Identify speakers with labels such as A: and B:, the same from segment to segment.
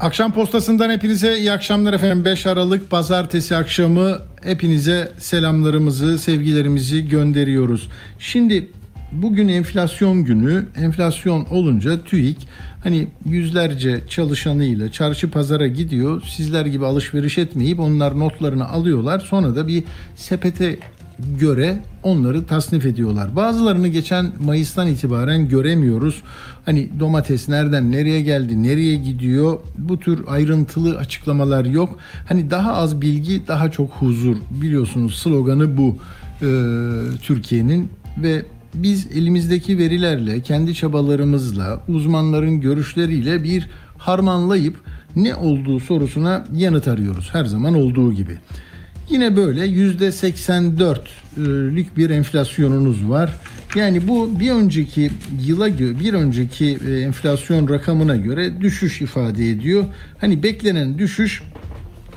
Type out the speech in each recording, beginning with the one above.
A: Akşam postasından hepinize iyi akşamlar efendim. 5 Aralık pazartesi akşamı hepinize selamlarımızı, sevgilerimizi gönderiyoruz. Şimdi bugün enflasyon günü. Enflasyon olunca TÜİK hani yüzlerce çalışanıyla çarşı pazara gidiyor. Sizler gibi alışveriş etmeyip onlar notlarını alıyorlar. Sonra da bir sepete göre onları tasnif ediyorlar. Bazılarını geçen Mayıs'tan itibaren göremiyoruz. Hani domates nereden nereye geldi, nereye gidiyor bu tür ayrıntılı açıklamalar yok. Hani daha az bilgi, daha çok huzur biliyorsunuz sloganı bu e, Türkiye'nin ve biz elimizdeki verilerle, kendi çabalarımızla, uzmanların görüşleriyle bir harmanlayıp ne olduğu sorusuna yanıt arıyoruz. Her zaman olduğu gibi. Yine böyle yüzde 84'lük bir enflasyonunuz var. Yani bu bir önceki yıla göre, bir önceki e, enflasyon rakamına göre düşüş ifade ediyor. Hani beklenen düşüş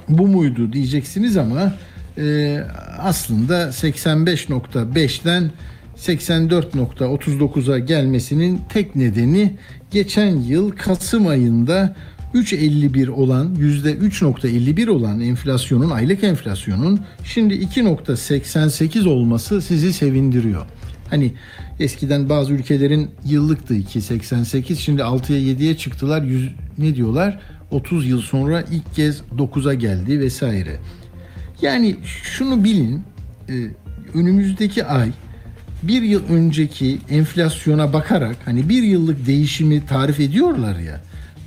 A: bu muydu diyeceksiniz ama e, aslında 85.5'ten 84.39'a gelmesinin tek nedeni geçen yıl Kasım ayında 3.51 olan %3.51 olan enflasyonun aylık enflasyonun şimdi 2.88 olması sizi sevindiriyor. Hani eskiden bazı ülkelerin yıllıktı 2.88 şimdi 6'ya 7'ye çıktılar 100, ne diyorlar 30 yıl sonra ilk kez 9'a geldi vesaire. Yani şunu bilin e, önümüzdeki ay bir yıl önceki enflasyona bakarak hani bir yıllık değişimi tarif ediyorlar ya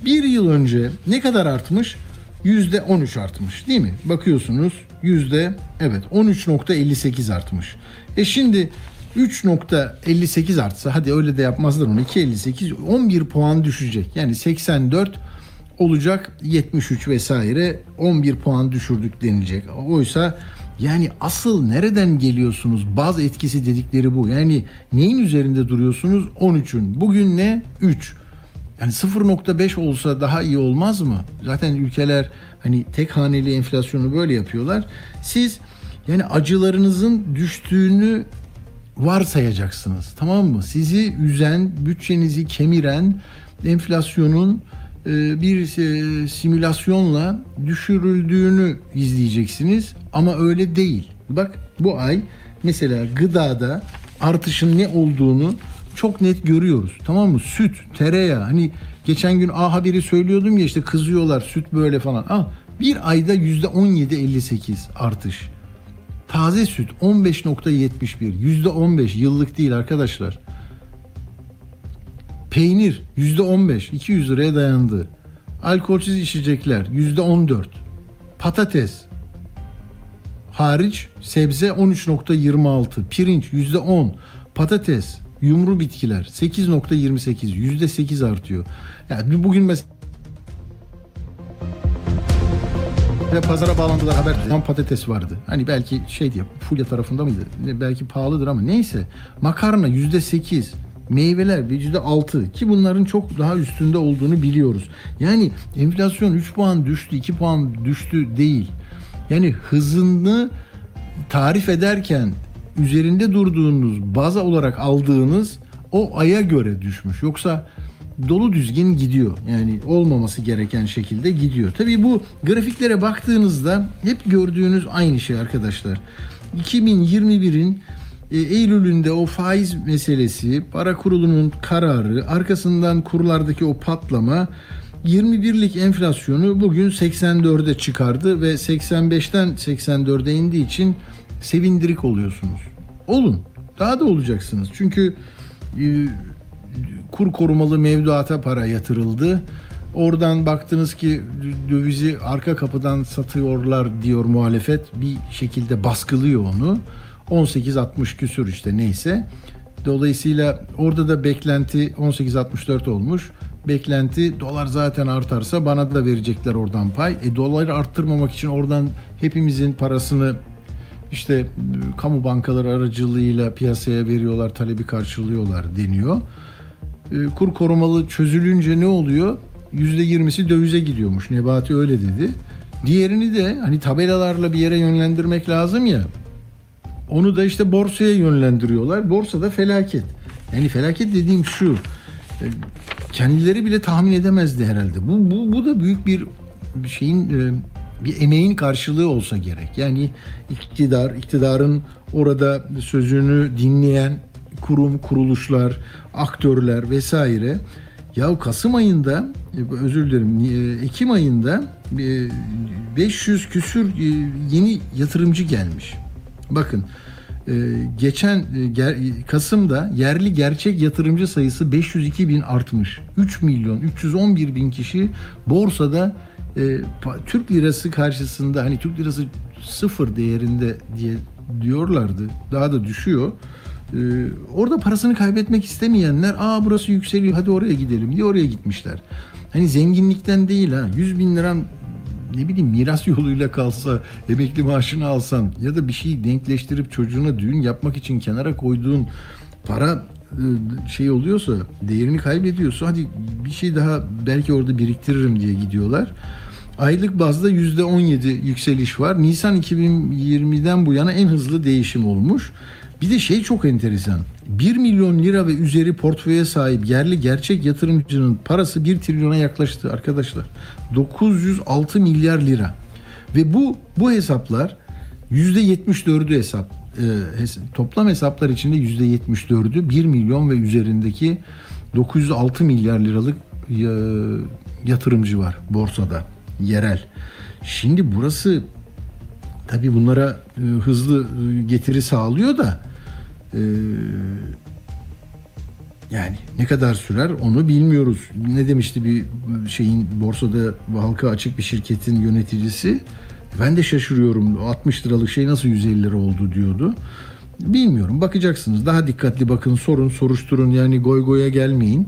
A: bir yıl önce ne kadar artmış? Yüzde 13 artmış değil mi? Bakıyorsunuz yüzde evet 13.58 artmış. E şimdi 3.58 artsa hadi öyle de yapmazlar onu 2.58 11 puan düşecek. Yani 84 olacak 73 vesaire 11 puan düşürdük denilecek. Oysa yani asıl nereden geliyorsunuz? Baz etkisi dedikleri bu. Yani neyin üzerinde duruyorsunuz? 13'ün. Bugün ne? 3. Yani 0.5 olsa daha iyi olmaz mı? Zaten ülkeler hani tek haneli enflasyonu böyle yapıyorlar. Siz yani acılarınızın düştüğünü varsayacaksınız. Tamam mı? Sizi üzen, bütçenizi kemiren enflasyonun e, bir e, simülasyonla düşürüldüğünü izleyeceksiniz ama öyle değil. Bak bu ay mesela gıdada artışın ne olduğunu çok net görüyoruz. Tamam mı? Süt, tereyağı hani geçen gün A haberi söylüyordum ya işte kızıyorlar süt böyle falan. Al bir ayda yüzde 17.58 artış. Taze süt 15.71 yüzde 15 yıllık değil arkadaşlar. Peynir yüzde 15 200 liraya dayandı. Alkolsüz içecekler yüzde 14. Patates hariç sebze 13.26. Pirinç yüzde 10. Patates yumru bitkiler 8.28 yüzde 8 artıyor. Yani bugün mesela pazara bağlandılar haber tam patates vardı. Hani belki şey diye Fulya tarafında mıydı? Belki pahalıdır ama neyse. Makarna yüzde 8 meyveler yüzde 6 ki bunların çok daha üstünde olduğunu biliyoruz. Yani enflasyon 3 puan düştü 2 puan düştü değil. Yani hızını tarif ederken üzerinde durduğunuz baza olarak aldığınız o aya göre düşmüş. Yoksa dolu düzgün gidiyor. Yani olmaması gereken şekilde gidiyor. Tabii bu grafiklere baktığınızda hep gördüğünüz aynı şey arkadaşlar. 2021'in e, Eylül'ünde o faiz meselesi, para kurulunun kararı, arkasından kurlardaki o patlama 21'lik enflasyonu bugün 84'e çıkardı ve 85'ten 84'e indiği için sevindirik oluyorsunuz. Olun. Daha da olacaksınız. Çünkü e, kur korumalı mevduata para yatırıldı. Oradan baktınız ki dövizi arka kapıdan satıyorlar diyor muhalefet. Bir şekilde baskılıyor onu. 18.60 küsür işte neyse. Dolayısıyla orada da beklenti 18.64 olmuş. Beklenti dolar zaten artarsa bana da verecekler oradan pay. E doları arttırmamak için oradan hepimizin parasını işte kamu bankaları aracılığıyla piyasaya veriyorlar, talebi karşılıyorlar deniyor. E, kur korumalı çözülünce ne oluyor? %20'si dövize gidiyormuş. Nebati öyle dedi. Diğerini de hani tabelalarla bir yere yönlendirmek lazım ya. Onu da işte borsaya yönlendiriyorlar. Borsada felaket. Yani felaket dediğim şu. e, Kendileri bile tahmin edemezdi herhalde. Bu bu bu da büyük bir bir şeyin e, bir emeğin karşılığı olsa gerek. Yani iktidar, iktidarın orada sözünü dinleyen kurum, kuruluşlar, aktörler vesaire. Ya Kasım ayında, e, özür dilerim, e, Ekim ayında e, 500 küsür e, yeni yatırımcı gelmiş. Bakın e, geçen e, Kasım'da yerli gerçek yatırımcı sayısı 502 bin artmış. 3 milyon 311 bin kişi borsada e, Türk lirası karşısında hani Türk lirası sıfır değerinde diye diyorlardı. Daha da düşüyor. E, orada parasını kaybetmek istemeyenler aa burası yükseliyor hadi oraya gidelim diye oraya gitmişler. Hani zenginlikten değil ha 100 bin liram ne bileyim miras yoluyla kalsa emekli maaşını alsan ya da bir şeyi denkleştirip çocuğuna düğün yapmak için kenara koyduğun para e, şey oluyorsa değerini kaybediyorsa hadi bir şey daha belki orada biriktiririm diye gidiyorlar. Aylık bazda %17 yükseliş var. Nisan 2020'den bu yana en hızlı değişim olmuş. Bir de şey çok enteresan. 1 milyon lira ve üzeri portföye sahip yerli gerçek yatırımcının parası 1 trilyona yaklaştı arkadaşlar. 906 milyar lira. Ve bu bu hesaplar %74'ü hesap. e, toplam hesaplar içinde %74'ü 1 milyon ve üzerindeki 906 milyar liralık ya- yatırımcı var borsada yerel. Şimdi burası tabii bunlara e, hızlı e, getiri sağlıyor da e, yani ne kadar sürer onu bilmiyoruz. Ne demişti bir şeyin borsada halka açık bir şirketin yöneticisi? Ben de şaşırıyorum. 60 liralık şey nasıl 150 lira oldu diyordu. Bilmiyorum. Bakacaksınız. Daha dikkatli bakın, sorun, soruşturun. Yani goy goya gelmeyin.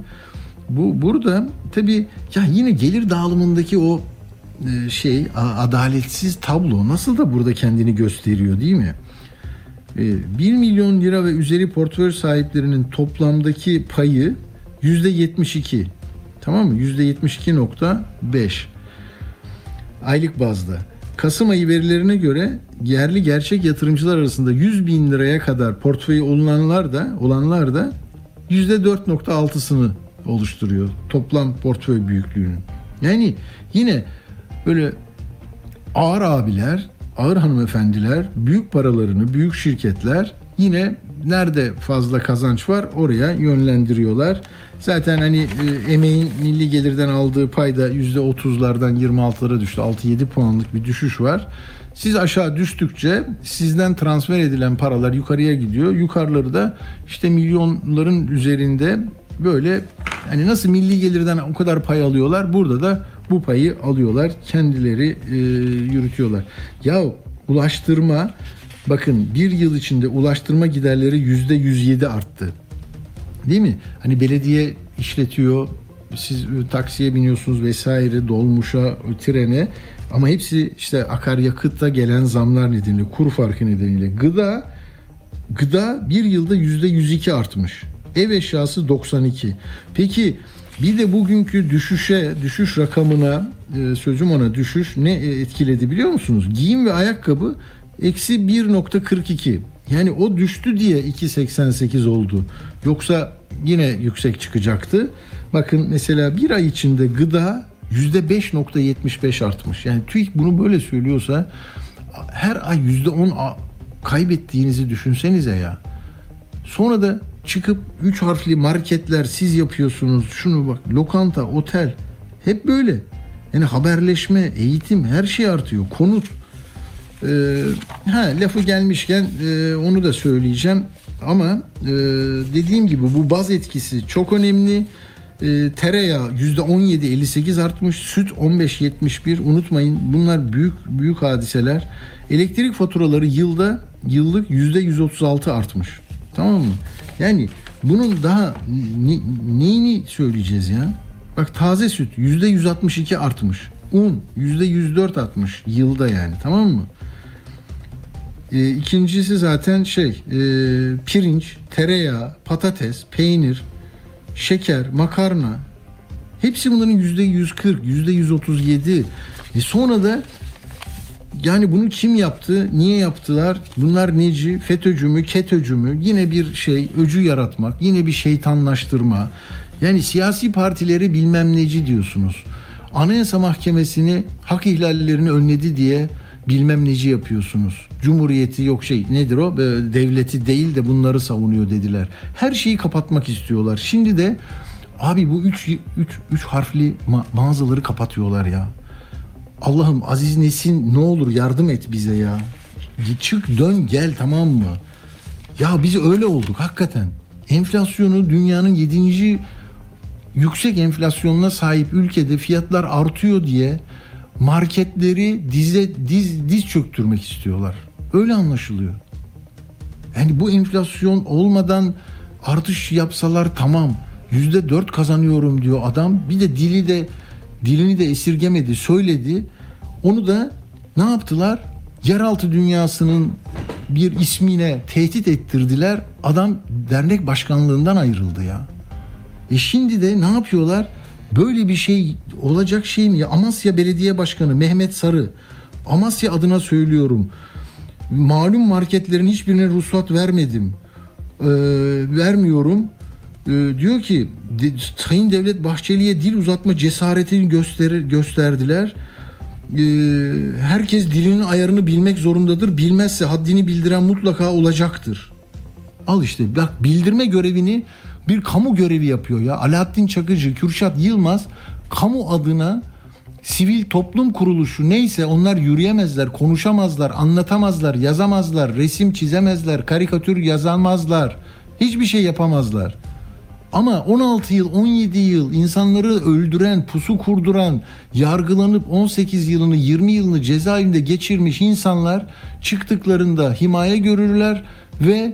A: Bu burada tabii ya yine gelir dağılımındaki o şey a- adaletsiz tablo nasıl da burada kendini gösteriyor değil mi? E, 1 milyon lira ve üzeri portföy sahiplerinin toplamdaki payı yüzde 72. Tamam mı? Yüzde 72.5 aylık bazda. Kasım ayı verilerine göre yerli gerçek yatırımcılar arasında 100 bin liraya kadar portföyü olanlar da olanlar da %4.6'sını oluşturuyor toplam portföy büyüklüğünün. Yani yine böyle ağır abiler, ağır hanımefendiler, büyük paralarını büyük şirketler yine nerede fazla kazanç var oraya yönlendiriyorlar. Zaten hani e, emeğin milli gelirden aldığı payda %30'lardan 26'lara düştü. 6-7 puanlık bir düşüş var. Siz aşağı düştükçe sizden transfer edilen paralar yukarıya gidiyor. Yukarıları da işte milyonların üzerinde böyle hani nasıl milli gelirden o kadar pay alıyorlar burada da bu payı alıyorlar kendileri e, yürütüyorlar. Ya ulaştırma bakın bir yıl içinde ulaştırma giderleri yüzde 107 arttı. Değil mi? Hani belediye işletiyor, siz e, taksiye biniyorsunuz vesaire, dolmuşa, trene ama hepsi işte akaryakıtta gelen zamlar nedeniyle, kur farkı nedeniyle. Gıda gıda bir yılda yüzde 102 artmış. Ev eşyası 92. Peki bir de bugünkü düşüşe, düşüş rakamına, e, sözüm ona düşüş ne e, etkiledi biliyor musunuz? Giyim ve ayakkabı eksi 1.42. Yani o düştü diye 2.88 oldu. Yoksa yine yüksek çıkacaktı. Bakın mesela bir ay içinde gıda %5.75 artmış. Yani TÜİK bunu böyle söylüyorsa her ay %10 a- kaybettiğinizi düşünsenize ya. Sonra da çıkıp 3 harfli marketler siz yapıyorsunuz. Şunu bak lokanta, otel hep böyle. Yani haberleşme, eğitim her şey artıyor. Konut. Ee, ha lafı gelmişken e, onu da söyleyeceğim. Ama e, dediğim gibi bu baz etkisi çok önemli. E, tereyağı %17.58 artmış. Süt 15.71. Unutmayın bunlar büyük büyük hadiseler. Elektrik faturaları yılda yıllık %136 artmış. Tamam mı? Yani bunun daha ne- neyini söyleyeceğiz ya? Bak taze süt %162 artmış. Un %104 artmış yılda yani tamam mı? E, ikincisi zaten şey e, pirinç, tereyağı, patates, peynir, şeker, makarna. Hepsi bunların yüzde 140, yüzde 137. E sonra da yani bunu kim yaptı? Niye yaptılar? Bunlar neci? FETÖ'cü mü? KETÖ'cü mü? Yine bir şey öcü yaratmak. Yine bir şeytanlaştırma. Yani siyasi partileri bilmem neci diyorsunuz. Anayasa Mahkemesi'ni hak ihlallerini önledi diye bilmem neci yapıyorsunuz. Cumhuriyeti yok şey nedir o? Devleti değil de bunları savunuyor dediler. Her şeyi kapatmak istiyorlar. Şimdi de abi bu üç, üç, üç harfli ma- mağazaları kapatıyorlar ya. Allah'ım Aziz Nesin ne olur yardım et bize ya. Çık dön gel tamam mı? Ya biz öyle olduk hakikaten. Enflasyonu dünyanın 7. yüksek enflasyonuna sahip ülkede fiyatlar artıyor diye marketleri dize diz diz çöktürmek istiyorlar. Öyle anlaşılıyor. Yani bu enflasyon olmadan artış yapsalar tamam. Yüzde dört kazanıyorum diyor adam. Bir de dili de dilini de esirgemedi, söyledi. Onu da ne yaptılar? Yeraltı dünyasının bir ismine tehdit ettirdiler. Adam dernek başkanlığından ayrıldı ya. E şimdi de ne yapıyorlar? Böyle bir şey olacak şey mi? Ya Amasya Belediye Başkanı Mehmet Sarı. Amasya adına söylüyorum. Malum marketlerin hiçbirine ruhsat vermedim. Ee, vermiyorum. Ee, diyor ki Sayın Devlet Bahçeli'ye dil uzatma cesaretini gösterir, gösterdiler. Ee, herkes dilinin ayarını bilmek zorundadır. Bilmezse haddini bildiren mutlaka olacaktır. Al işte bak bildirme görevini bir kamu görevi yapıyor ya. Alaaddin Çakıcı, Kürşat Yılmaz kamu adına sivil toplum kuruluşu neyse onlar yürüyemezler, konuşamazlar, anlatamazlar, yazamazlar, resim çizemezler, karikatür yazamazlar. Hiçbir şey yapamazlar. Ama 16 yıl, 17 yıl insanları öldüren, pusu kurduran, yargılanıp 18 yılını, 20 yılını cezaevinde geçirmiş insanlar çıktıklarında himaye görürler ve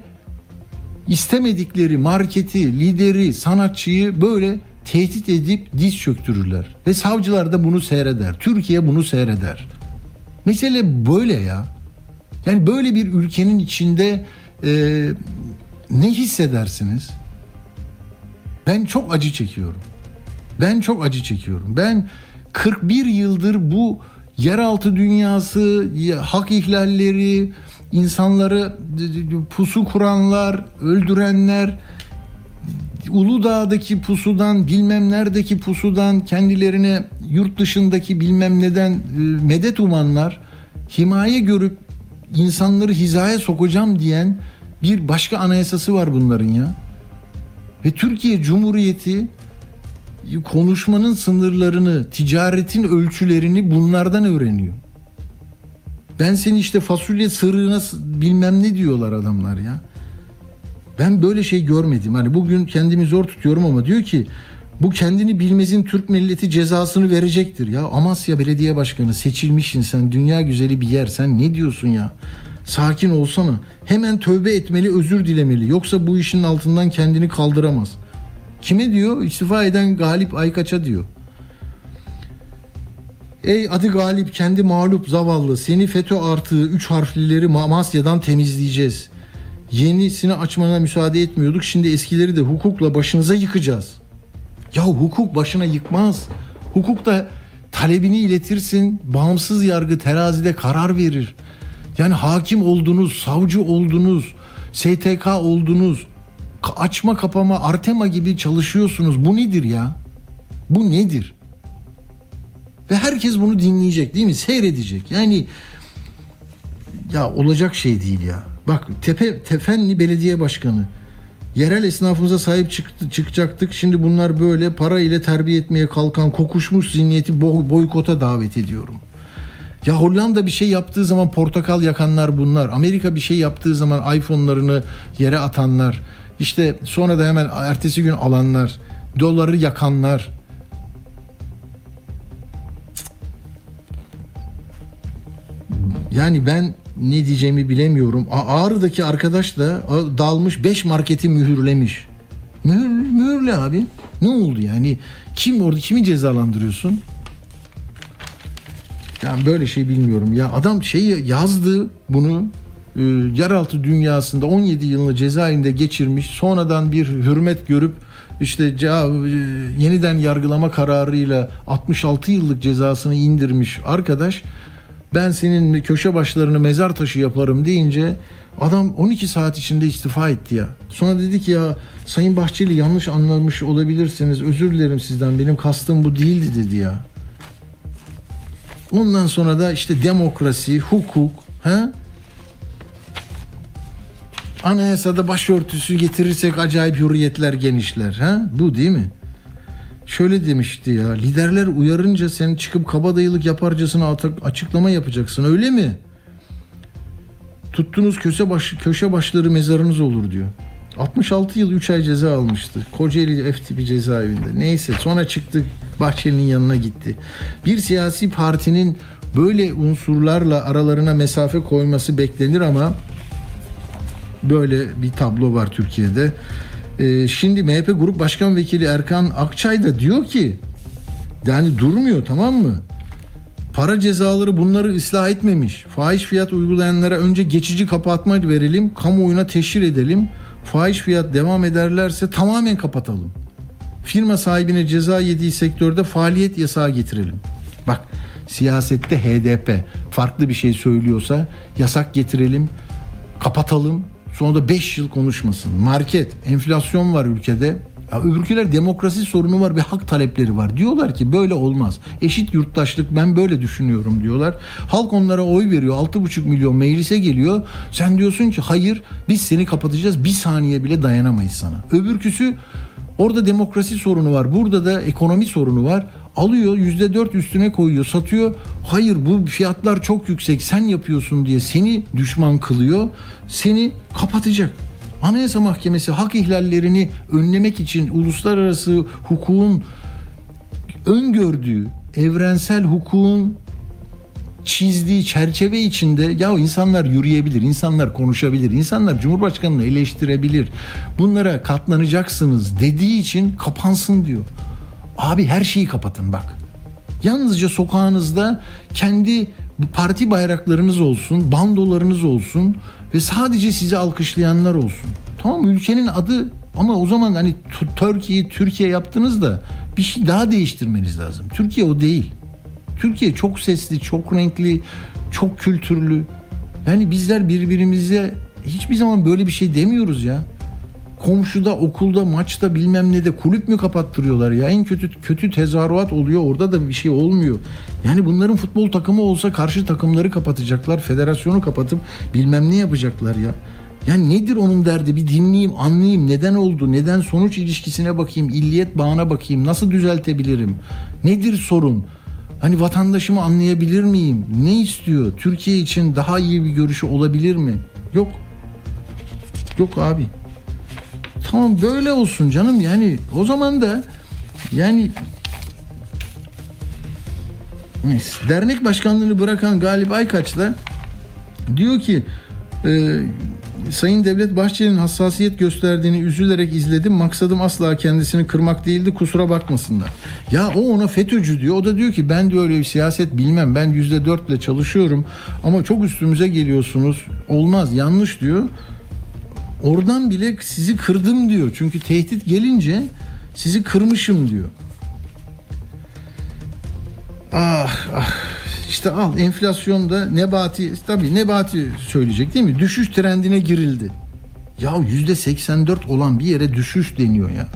A: istemedikleri marketi, lideri, sanatçıyı böyle tehdit edip diz çöktürürler. Ve savcılar da bunu seyreder. Türkiye bunu seyreder. Mesele böyle ya. Yani böyle bir ülkenin içinde e, ne hissedersiniz? Ben çok acı çekiyorum. Ben çok acı çekiyorum. Ben 41 yıldır bu yeraltı dünyası, ya- hak ihlalleri, insanları pusu kuranlar, öldürenler, Uludağ'daki pusudan, bilmem neredeki pusudan, kendilerine yurt dışındaki bilmem neden e, medet umanlar, himaye görüp insanları hizaya sokacağım diyen bir başka anayasası var bunların ya. Ve Türkiye Cumhuriyeti konuşmanın sınırlarını, ticaretin ölçülerini bunlardan öğreniyor. Ben seni işte fasulye sırığına s- bilmem ne diyorlar adamlar ya. Ben böyle şey görmedim. Hani bugün kendimi zor tutuyorum ama diyor ki bu kendini bilmezin Türk milleti cezasını verecektir. Ya Amasya Belediye Başkanı seçilmişsin sen dünya güzeli bir yer. Sen ne diyorsun ya? Sakin olsana. Hemen tövbe etmeli, özür dilemeli. Yoksa bu işin altından kendini kaldıramaz. Kime diyor? İstifa eden Galip Aykaç'a diyor. Ey adı galip kendi mağlup zavallı seni FETÖ artığı üç harflileri Amasya'dan temizleyeceğiz. Yenisini açmana müsaade etmiyorduk şimdi eskileri de hukukla başınıza yıkacağız. Ya hukuk başına yıkmaz. Hukuk da talebini iletirsin bağımsız yargı terazide karar verir. Yani hakim oldunuz, savcı oldunuz, STK oldunuz, açma kapama Artema gibi çalışıyorsunuz. Bu nedir ya? Bu nedir? Ve herkes bunu dinleyecek değil mi? Seyredecek. Yani ya olacak şey değil ya. Bak Tepe Tefenli Belediye Başkanı yerel esnafımıza sahip çıktı, çıkacaktık. Şimdi bunlar böyle para ile terbiye etmeye kalkan kokuşmuş zihniyeti bo- boykota davet ediyorum. Ya Hollanda bir şey yaptığı zaman portakal yakanlar bunlar. Amerika bir şey yaptığı zaman iPhone'larını yere atanlar. İşte sonra da hemen ertesi gün alanlar. Doları yakanlar. Yani ben ne diyeceğimi bilemiyorum. Ağrı'daki arkadaş da dalmış 5 marketi mühürlemiş. Mühür, mühürle abi. Ne oldu yani? Kim orada kimi cezalandırıyorsun? Yani böyle şey bilmiyorum. Ya adam şeyi yazdı bunu e, yeraltı dünyasında 17 yılını cezaevinde geçirmiş. Sonradan bir hürmet görüp işte e, yeniden yargılama kararıyla 66 yıllık cezasını indirmiş arkadaş ben senin köşe başlarını mezar taşı yaparım deyince adam 12 saat içinde istifa etti ya. Sonra dedi ki ya Sayın Bahçeli yanlış anlamış olabilirsiniz özür dilerim sizden benim kastım bu değildi dedi ya. Ondan sonra da işte demokrasi, hukuk, ha? Anayasada başörtüsü getirirsek acayip hürriyetler genişler. Ha? Bu değil mi? Şöyle demişti ya. Liderler uyarınca sen çıkıp kabadayılık yaparcasına açıklama yapacaksın. Öyle mi? Tuttunuz köşe, baş, köşe başları mezarınız olur diyor. 66 yıl 3 ay ceza almıştı. Kocaeli F cezaevinde. Neyse sonra çıktı Bahçeli'nin yanına gitti. Bir siyasi partinin böyle unsurlarla aralarına mesafe koyması beklenir ama böyle bir tablo var Türkiye'de. Ee, şimdi MHP Grup Başkan Vekili Erkan Akçay da diyor ki yani durmuyor tamam mı? Para cezaları bunları ıslah etmemiş. Fahiş fiyat uygulayanlara önce geçici kapatma verelim, kamuoyuna teşhir edelim. Fahiş fiyat devam ederlerse tamamen kapatalım. Firma sahibine ceza yediği sektörde faaliyet yasağı getirelim. Bak siyasette HDP farklı bir şey söylüyorsa yasak getirelim, kapatalım. Sonra da 5 yıl konuşmasın. Market, enflasyon var ülkede. Ya öbürküler demokrasi sorunu var ve hak talepleri var. Diyorlar ki böyle olmaz. Eşit yurttaşlık ben böyle düşünüyorum diyorlar. Halk onlara oy veriyor. 6,5 milyon meclise geliyor. Sen diyorsun ki hayır biz seni kapatacağız. Bir saniye bile dayanamayız sana. Öbürküsü orada demokrasi sorunu var. Burada da ekonomi sorunu var. Alıyor yüzde dört üstüne koyuyor satıyor. Hayır bu fiyatlar çok yüksek sen yapıyorsun diye seni düşman kılıyor. Seni kapatacak. Anayasa Mahkemesi hak ihlallerini önlemek için uluslararası hukukun öngördüğü evrensel hukukun çizdiği çerçeve içinde ya insanlar yürüyebilir, insanlar konuşabilir, insanlar Cumhurbaşkanı'nı eleştirebilir. Bunlara katlanacaksınız dediği için kapansın diyor. Abi her şeyi kapatın bak. Yalnızca sokağınızda kendi parti bayraklarınız olsun, bandolarınız olsun ve sadece sizi alkışlayanlar olsun. Tamam ülkenin adı ama o zaman hani Türkiye'yi Türkiye yaptınız da bir şey daha değiştirmeniz lazım. Türkiye o değil. Türkiye çok sesli, çok renkli, çok kültürlü. Yani bizler birbirimize hiçbir zaman böyle bir şey demiyoruz ya. Komşuda, okulda, maçta bilmem ne de kulüp mü kapattırıyorlar ya? En kötü kötü tezahürat oluyor. Orada da bir şey olmuyor. Yani bunların futbol takımı olsa karşı takımları kapatacaklar. Federasyonu kapatıp bilmem ne yapacaklar ya. Yani nedir onun derdi? Bir dinleyeyim, anlayayım. Neden oldu? Neden sonuç ilişkisine bakayım. illiyet bağına bakayım. Nasıl düzeltebilirim? Nedir sorun? Hani vatandaşımı anlayabilir miyim? Ne istiyor? Türkiye için daha iyi bir görüşü olabilir mi? Yok. Yok abi. Tamam böyle olsun canım yani o zaman da yani Neyse. dernek başkanlığını bırakan Galip Aykaç da diyor ki e, Sayın Devlet Bahçeli'nin hassasiyet gösterdiğini üzülerek izledim. Maksadım asla kendisini kırmak değildi. Kusura bakmasınlar. Ya o ona FETÖ'cü diyor. O da diyor ki ben de öyle bir siyaset bilmem. Ben yüzde dörtle çalışıyorum. Ama çok üstümüze geliyorsunuz. Olmaz yanlış diyor. Oradan bile sizi kırdım diyor. Çünkü tehdit gelince sizi kırmışım diyor. Ah ah işte al enflasyonda Nebati tabii Nebati söyleyecek değil mi? Düşüş trendine girildi. Ya yüzde 84 olan bir yere düşüş deniyor ya.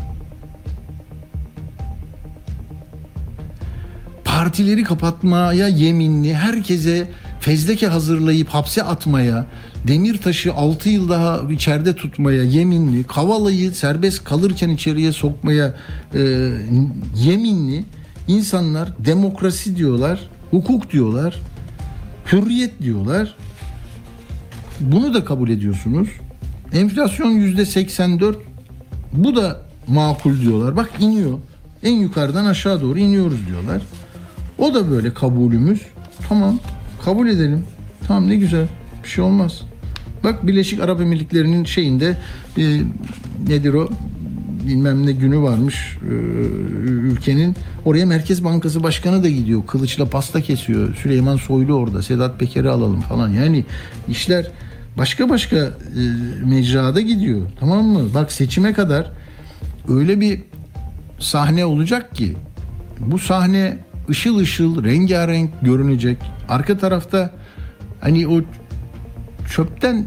A: Partileri kapatmaya yeminli, herkese fezleke hazırlayıp hapse atmaya, Demirtaş'ı 6 yıl daha içeride tutmaya yeminli, Kavala'yı serbest kalırken içeriye sokmaya e, yeminli insanlar demokrasi diyorlar, hukuk diyorlar, hürriyet diyorlar. Bunu da kabul ediyorsunuz. Enflasyon yüzde 84. Bu da makul diyorlar. Bak iniyor. En yukarıdan aşağı doğru iniyoruz diyorlar. O da böyle kabulümüz. Tamam kabul edelim. Tamam ne güzel. Bir şey olmaz. Bak Birleşik Arap Emirlikleri'nin şeyinde e, nedir o bilmem ne günü varmış e, ülkenin. Oraya Merkez Bankası Başkanı da gidiyor. Kılıçla pasta kesiyor. Süleyman Soylu orada. Sedat Peker'i alalım falan. Yani işler başka başka e, mecrada gidiyor. Tamam mı? Bak seçime kadar öyle bir sahne olacak ki bu sahne ışıl ışıl rengarenk görünecek. Arka tarafta hani o çöpten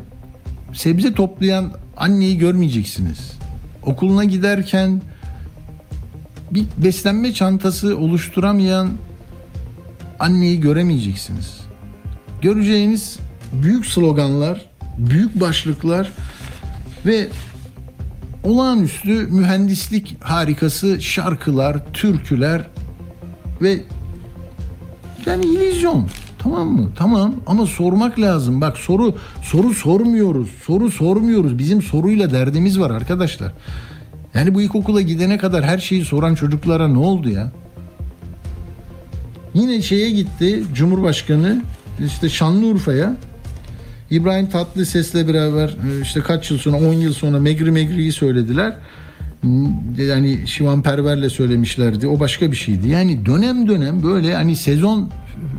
A: sebze toplayan anneyi görmeyeceksiniz. Okuluna giderken bir beslenme çantası oluşturamayan anneyi göremeyeceksiniz. Göreceğiniz büyük sloganlar, büyük başlıklar ve olağanüstü mühendislik harikası şarkılar, türküler ve yani illüzyon. Tamam mı? Tamam ama sormak lazım. Bak soru soru sormuyoruz. Soru sormuyoruz. Bizim soruyla derdimiz var arkadaşlar. Yani bu ilkokula gidene kadar her şeyi soran çocuklara ne oldu ya? Yine şeye gitti Cumhurbaşkanı işte Şanlıurfa'ya İbrahim Tatlıses'le beraber e, işte kaç yıl sonra 10 yıl sonra Megri Megri'yi söylediler. Yani Şivan Perver'le söylemişlerdi. O başka bir şeydi. Yani dönem dönem böyle hani sezon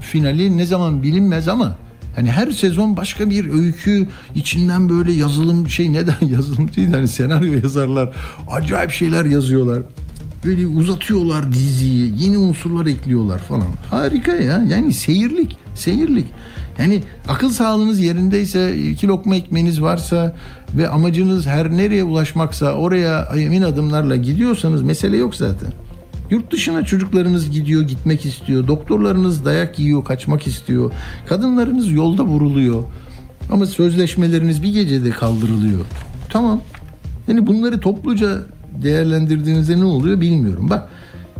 A: finali ne zaman bilinmez ama hani her sezon başka bir öykü içinden böyle yazılım şey neden yazılım değil hani senaryo yazarlar. Acayip şeyler yazıyorlar. Böyle uzatıyorlar diziyi. Yeni unsurlar ekliyorlar falan. Harika ya. Yani seyirlik. Seyirlik. Yani akıl sağlığınız yerindeyse, iki lokma ekmeğiniz varsa ve amacınız her nereye ulaşmaksa oraya emin adımlarla gidiyorsanız mesele yok zaten. Yurt dışına çocuklarınız gidiyor, gitmek istiyor. Doktorlarınız dayak yiyor, kaçmak istiyor. Kadınlarınız yolda vuruluyor. Ama sözleşmeleriniz bir gecede kaldırılıyor. Tamam. Yani bunları topluca değerlendirdiğinizde ne oluyor bilmiyorum. Bak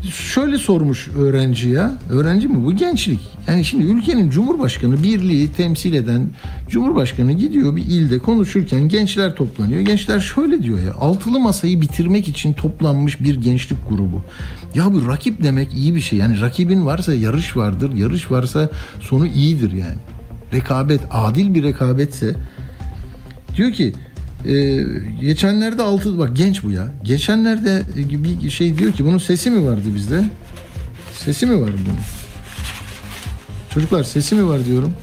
A: şöyle sormuş öğrenci ya. Öğrenci mi bu? Gençlik. Yani şimdi ülkenin cumhurbaşkanı birliği temsil eden cumhurbaşkanı gidiyor bir ilde konuşurken gençler toplanıyor. Gençler şöyle diyor ya. Altılı masayı bitirmek için toplanmış bir gençlik grubu. Ya bu rakip demek iyi bir şey. Yani rakibin varsa yarış vardır. Yarış varsa sonu iyidir yani. Rekabet adil bir rekabetse diyor ki ee, geçenlerde altı bak genç bu ya. Geçenlerde bir şey diyor ki bunun sesi mi vardı bizde? Sesi mi var bunun? Çocuklar sesi mi var diyorum.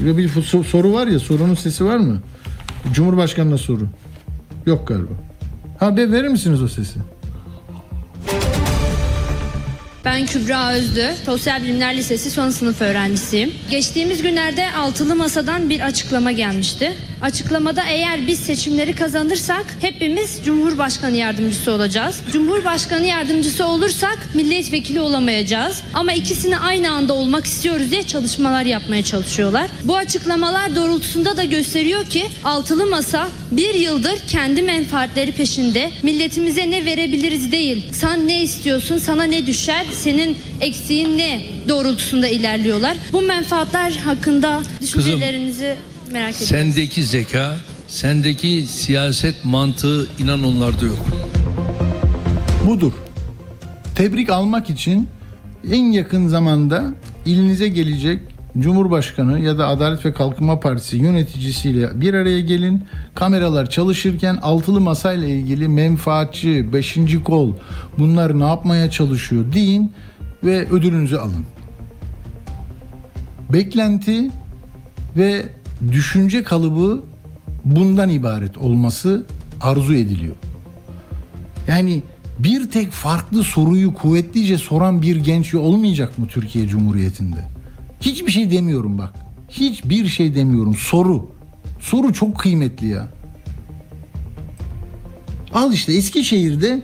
A: Böyle bir so- soru var ya sorunun sesi var mı? Cumhurbaşkanına soru. Yok galiba. Ha be verir misiniz o sesi?
B: Ben Kübra Özdü, Sosyal Bilimler Lisesi son sınıf öğrencisiyim. Geçtiğimiz günlerde altılı masadan bir açıklama gelmişti. Açıklamada eğer biz seçimleri kazanırsak hepimiz Cumhurbaşkanı yardımcısı olacağız. Cumhurbaşkanı yardımcısı olursak milletvekili olamayacağız. Ama ikisini aynı anda olmak istiyoruz diye çalışmalar yapmaya çalışıyorlar. Bu açıklamalar doğrultusunda da gösteriyor ki altılı masa bir yıldır kendi menfaatleri peşinde milletimize ne verebiliriz değil. Sen ne istiyorsun sana ne düşer senin eksiğin ne doğrultusunda ilerliyorlar. Bu menfaatler hakkında düşüncelerinizi merak ediyorum.
C: Sendeki zeka, sendeki siyaset mantığı inan onlarda yok.
A: Budur. Tebrik almak için en yakın zamanda ilinize gelecek Cumhurbaşkanı ya da Adalet ve Kalkınma Partisi yöneticisiyle bir araya gelin. Kameralar çalışırken altılı masayla ilgili menfaatçi, beşinci kol bunlar ne yapmaya çalışıyor deyin ve ödülünüzü alın. Beklenti ve düşünce kalıbı bundan ibaret olması arzu ediliyor. Yani bir tek farklı soruyu kuvvetlice soran bir genç olmayacak mı Türkiye Cumhuriyeti'nde? Hiçbir şey demiyorum bak. Hiçbir şey demiyorum. Soru. Soru çok kıymetli ya. Al işte Eskişehir'de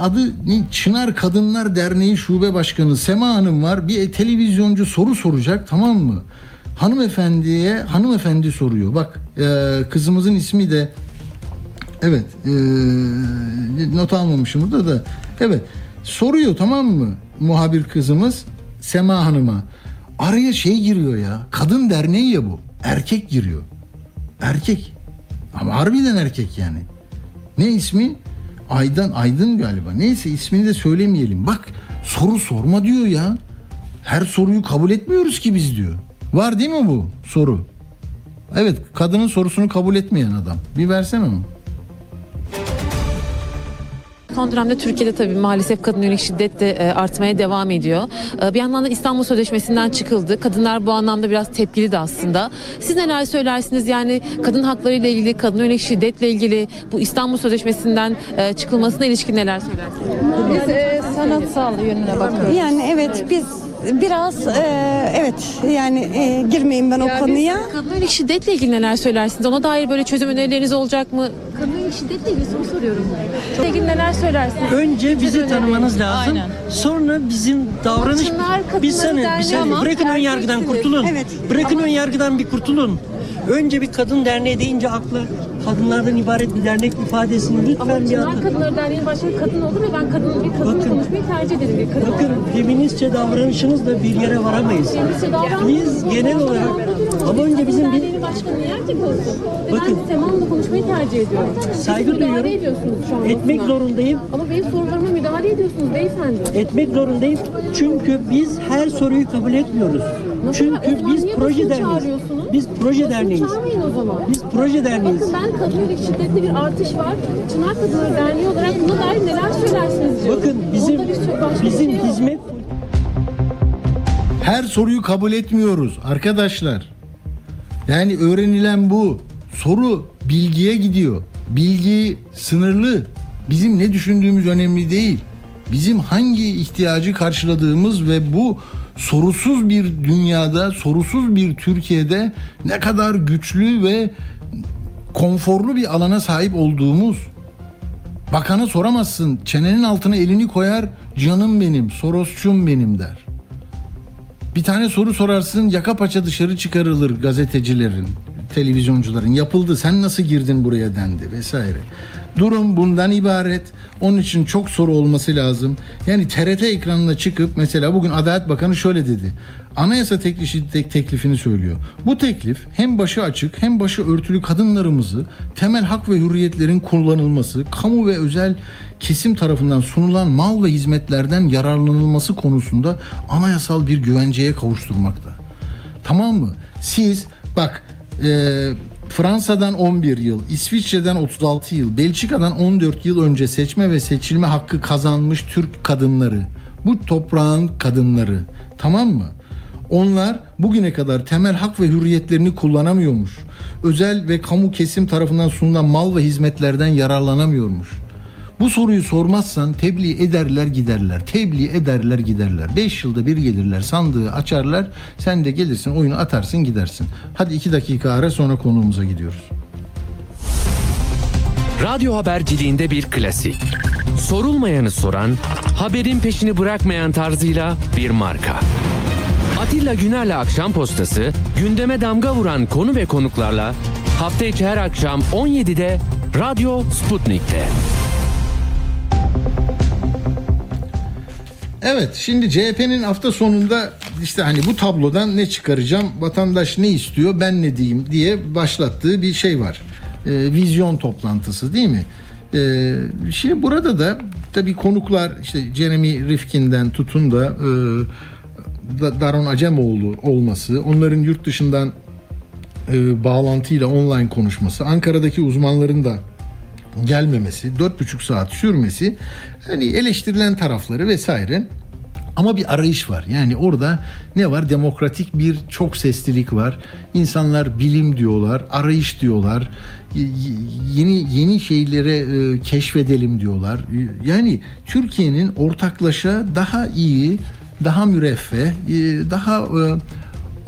A: adı ne? Çınar Kadınlar Derneği Şube Başkanı Sema Hanım var. Bir televizyoncu soru soracak tamam mı? Hanımefendiye hanımefendi soruyor. Bak e, kızımızın ismi de Evet. eee, not almamışım burada da. Evet. Soruyor tamam mı? Muhabir kızımız Sema Hanım'a. Araya şey giriyor ya. Kadın derneği ya bu. Erkek giriyor. Erkek. Ama harbiden erkek yani. Ne ismi? Aydan Aydın galiba. Neyse ismini de söylemeyelim. Bak soru sorma diyor ya. Her soruyu kabul etmiyoruz ki biz diyor. Var değil mi bu soru? Evet kadının sorusunu kabul etmeyen adam. Bir versene onu.
D: Son dönemde Türkiye'de tabii maalesef kadın yönelik şiddet de e, artmaya devam ediyor. E, Bir yandan da İstanbul Sözleşmesi'nden çıkıldı. Kadınlar bu anlamda biraz tepkili de aslında. Siz neler söylersiniz? Yani kadın hakları ile ilgili, kadın yönelik şiddetle ilgili bu İstanbul Sözleşmesi'nden e, çıkılmasına ilişkin neler söylersiniz?
E: Biz e, sanatsal yönüne bakıyoruz.
F: Yani evet biz biraz e, evet yani e, girmeyeyim ben o konuya.
D: Kadın yönelik şiddetle ilgili neler söylersiniz? Ona dair böyle çözüm önerileriniz olacak mı? Kadın yönelik şiddetle ilgili soru soruyorum. Çok ilgili neler söylersiniz?
G: Önce bizi tanımanız lazım.
E: Aynen.
G: Sonra bizim davranış
D: Kadınlar,
G: bir saniye, bir
D: ama
G: Bırakın ön yargıdan kurtulun.
F: Evet.
G: Bırakın ön yargıdan bir kurtulun. Önce bir kadın derneği deyince akla kadınlardan ibaret bir dernek ifadesini lütfen bir
D: Çınar
G: atın.
D: Kadınları Derneği'nin başkanı kadın olur ve ben kadın bir kadınla
G: Bakın.
D: konuşmayı tercih ederim. Bir kadın
G: Bakın feministçe davranışınızla bir yere varamayız.
D: Feministçe davranmak-
G: Biz genel olarak ama önce bizim bir
D: başkanı olsun? Ve
G: Bakın.
D: ben Sema'nla konuşmayı tercih ediyorum.
G: Saygı
D: Siz müdahale
G: duyuyorum.
D: ediyorsunuz şu an.
G: etmek
D: basına.
G: zorundayım.
D: Ama benim sorularıma müdahale ediyorsunuz beyefendi.
G: Etmek zorundayım. Çünkü biz her soruyu kabul etmiyoruz.
D: Nasıl-
G: Çünkü
D: o
G: biz proje
D: çağırıyorsunuz?
G: Biz proje derneğiz.
D: Çağırmayın o zaman.
G: Biz proje derneğiz.
D: Bakın ben kadın yönelik şiddette bir artış var. Çınar Kadınları Derneği olarak buna dair neler söylersiniz diyorum.
G: Bakın bizim bizim
D: şey
G: hizmet
A: Her soruyu kabul etmiyoruz arkadaşlar. Yani öğrenilen bu. Soru bilgiye gidiyor. Bilgi sınırlı. Bizim ne düşündüğümüz önemli değil. Bizim hangi ihtiyacı karşıladığımız ve bu sorusuz bir dünyada, sorusuz bir Türkiye'de ne kadar güçlü ve konforlu bir alana sahip olduğumuz. Bakanı soramazsın. Çenenin altına elini koyar. Canım benim, Sorosçum benim der. Bir tane soru sorarsın yaka paça dışarı çıkarılır gazetecilerin, televizyoncuların. Yapıldı sen nasıl girdin buraya dendi vesaire. Durum bundan ibaret. Onun için çok soru olması lazım. Yani TRT ekranına çıkıp mesela bugün Adalet Bakanı şöyle dedi. Anayasa teklifi, tek, teklifini söylüyor. Bu teklif hem başı açık hem başı örtülü kadınlarımızı temel hak ve hürriyetlerin kullanılması, kamu ve özel kesim tarafından sunulan mal ve hizmetlerden yararlanılması konusunda anayasal bir güvenceye kavuşturmakta. Tamam mı? Siz bak e, Fransa'dan 11 yıl, İsviçre'den 36 yıl, Belçika'dan 14 yıl önce seçme ve seçilme hakkı kazanmış Türk kadınları. Bu toprağın kadınları. Tamam mı? Onlar bugüne kadar temel hak ve hürriyetlerini kullanamıyormuş. Özel ve kamu kesim tarafından sunulan mal ve hizmetlerden yararlanamıyormuş. Bu soruyu sormazsan tebliğ ederler giderler. Tebliğ ederler giderler. 5 yılda bir gelirler sandığı açarlar. Sen de gelirsin oyunu atarsın gidersin. Hadi 2 dakika ara sonra konuğumuza gidiyoruz.
H: Radyo haberciliğinde bir klasik. Sorulmayanı soran, haberin peşini bırakmayan tarzıyla bir marka. Atilla Güner'le Akşam Postası, gündeme damga vuran konu ve konuklarla hafta içi her akşam 17'de Radyo Sputnik'te.
A: Evet şimdi CHP'nin hafta sonunda işte hani bu tablodan ne çıkaracağım vatandaş ne istiyor ben ne diyeyim diye başlattığı bir şey var. Ee, vizyon toplantısı değil mi? Ee, şimdi burada da tabii konuklar işte Jeremy Rifkin'den tutun da e, Da- Daron Acemoğlu olması onların yurt dışından e, bağlantıyla online konuşması Ankara'daki uzmanların da gelmemesi, dört buçuk saat sürmesi hani eleştirilen tarafları vesaire ama bir arayış var. Yani orada ne var? Demokratik bir çok seslilik var. İnsanlar bilim diyorlar, arayış diyorlar. Yeni yeni şeylere e, keşfedelim diyorlar. Yani Türkiye'nin ortaklaşa daha iyi, daha müreffeh, e, daha e,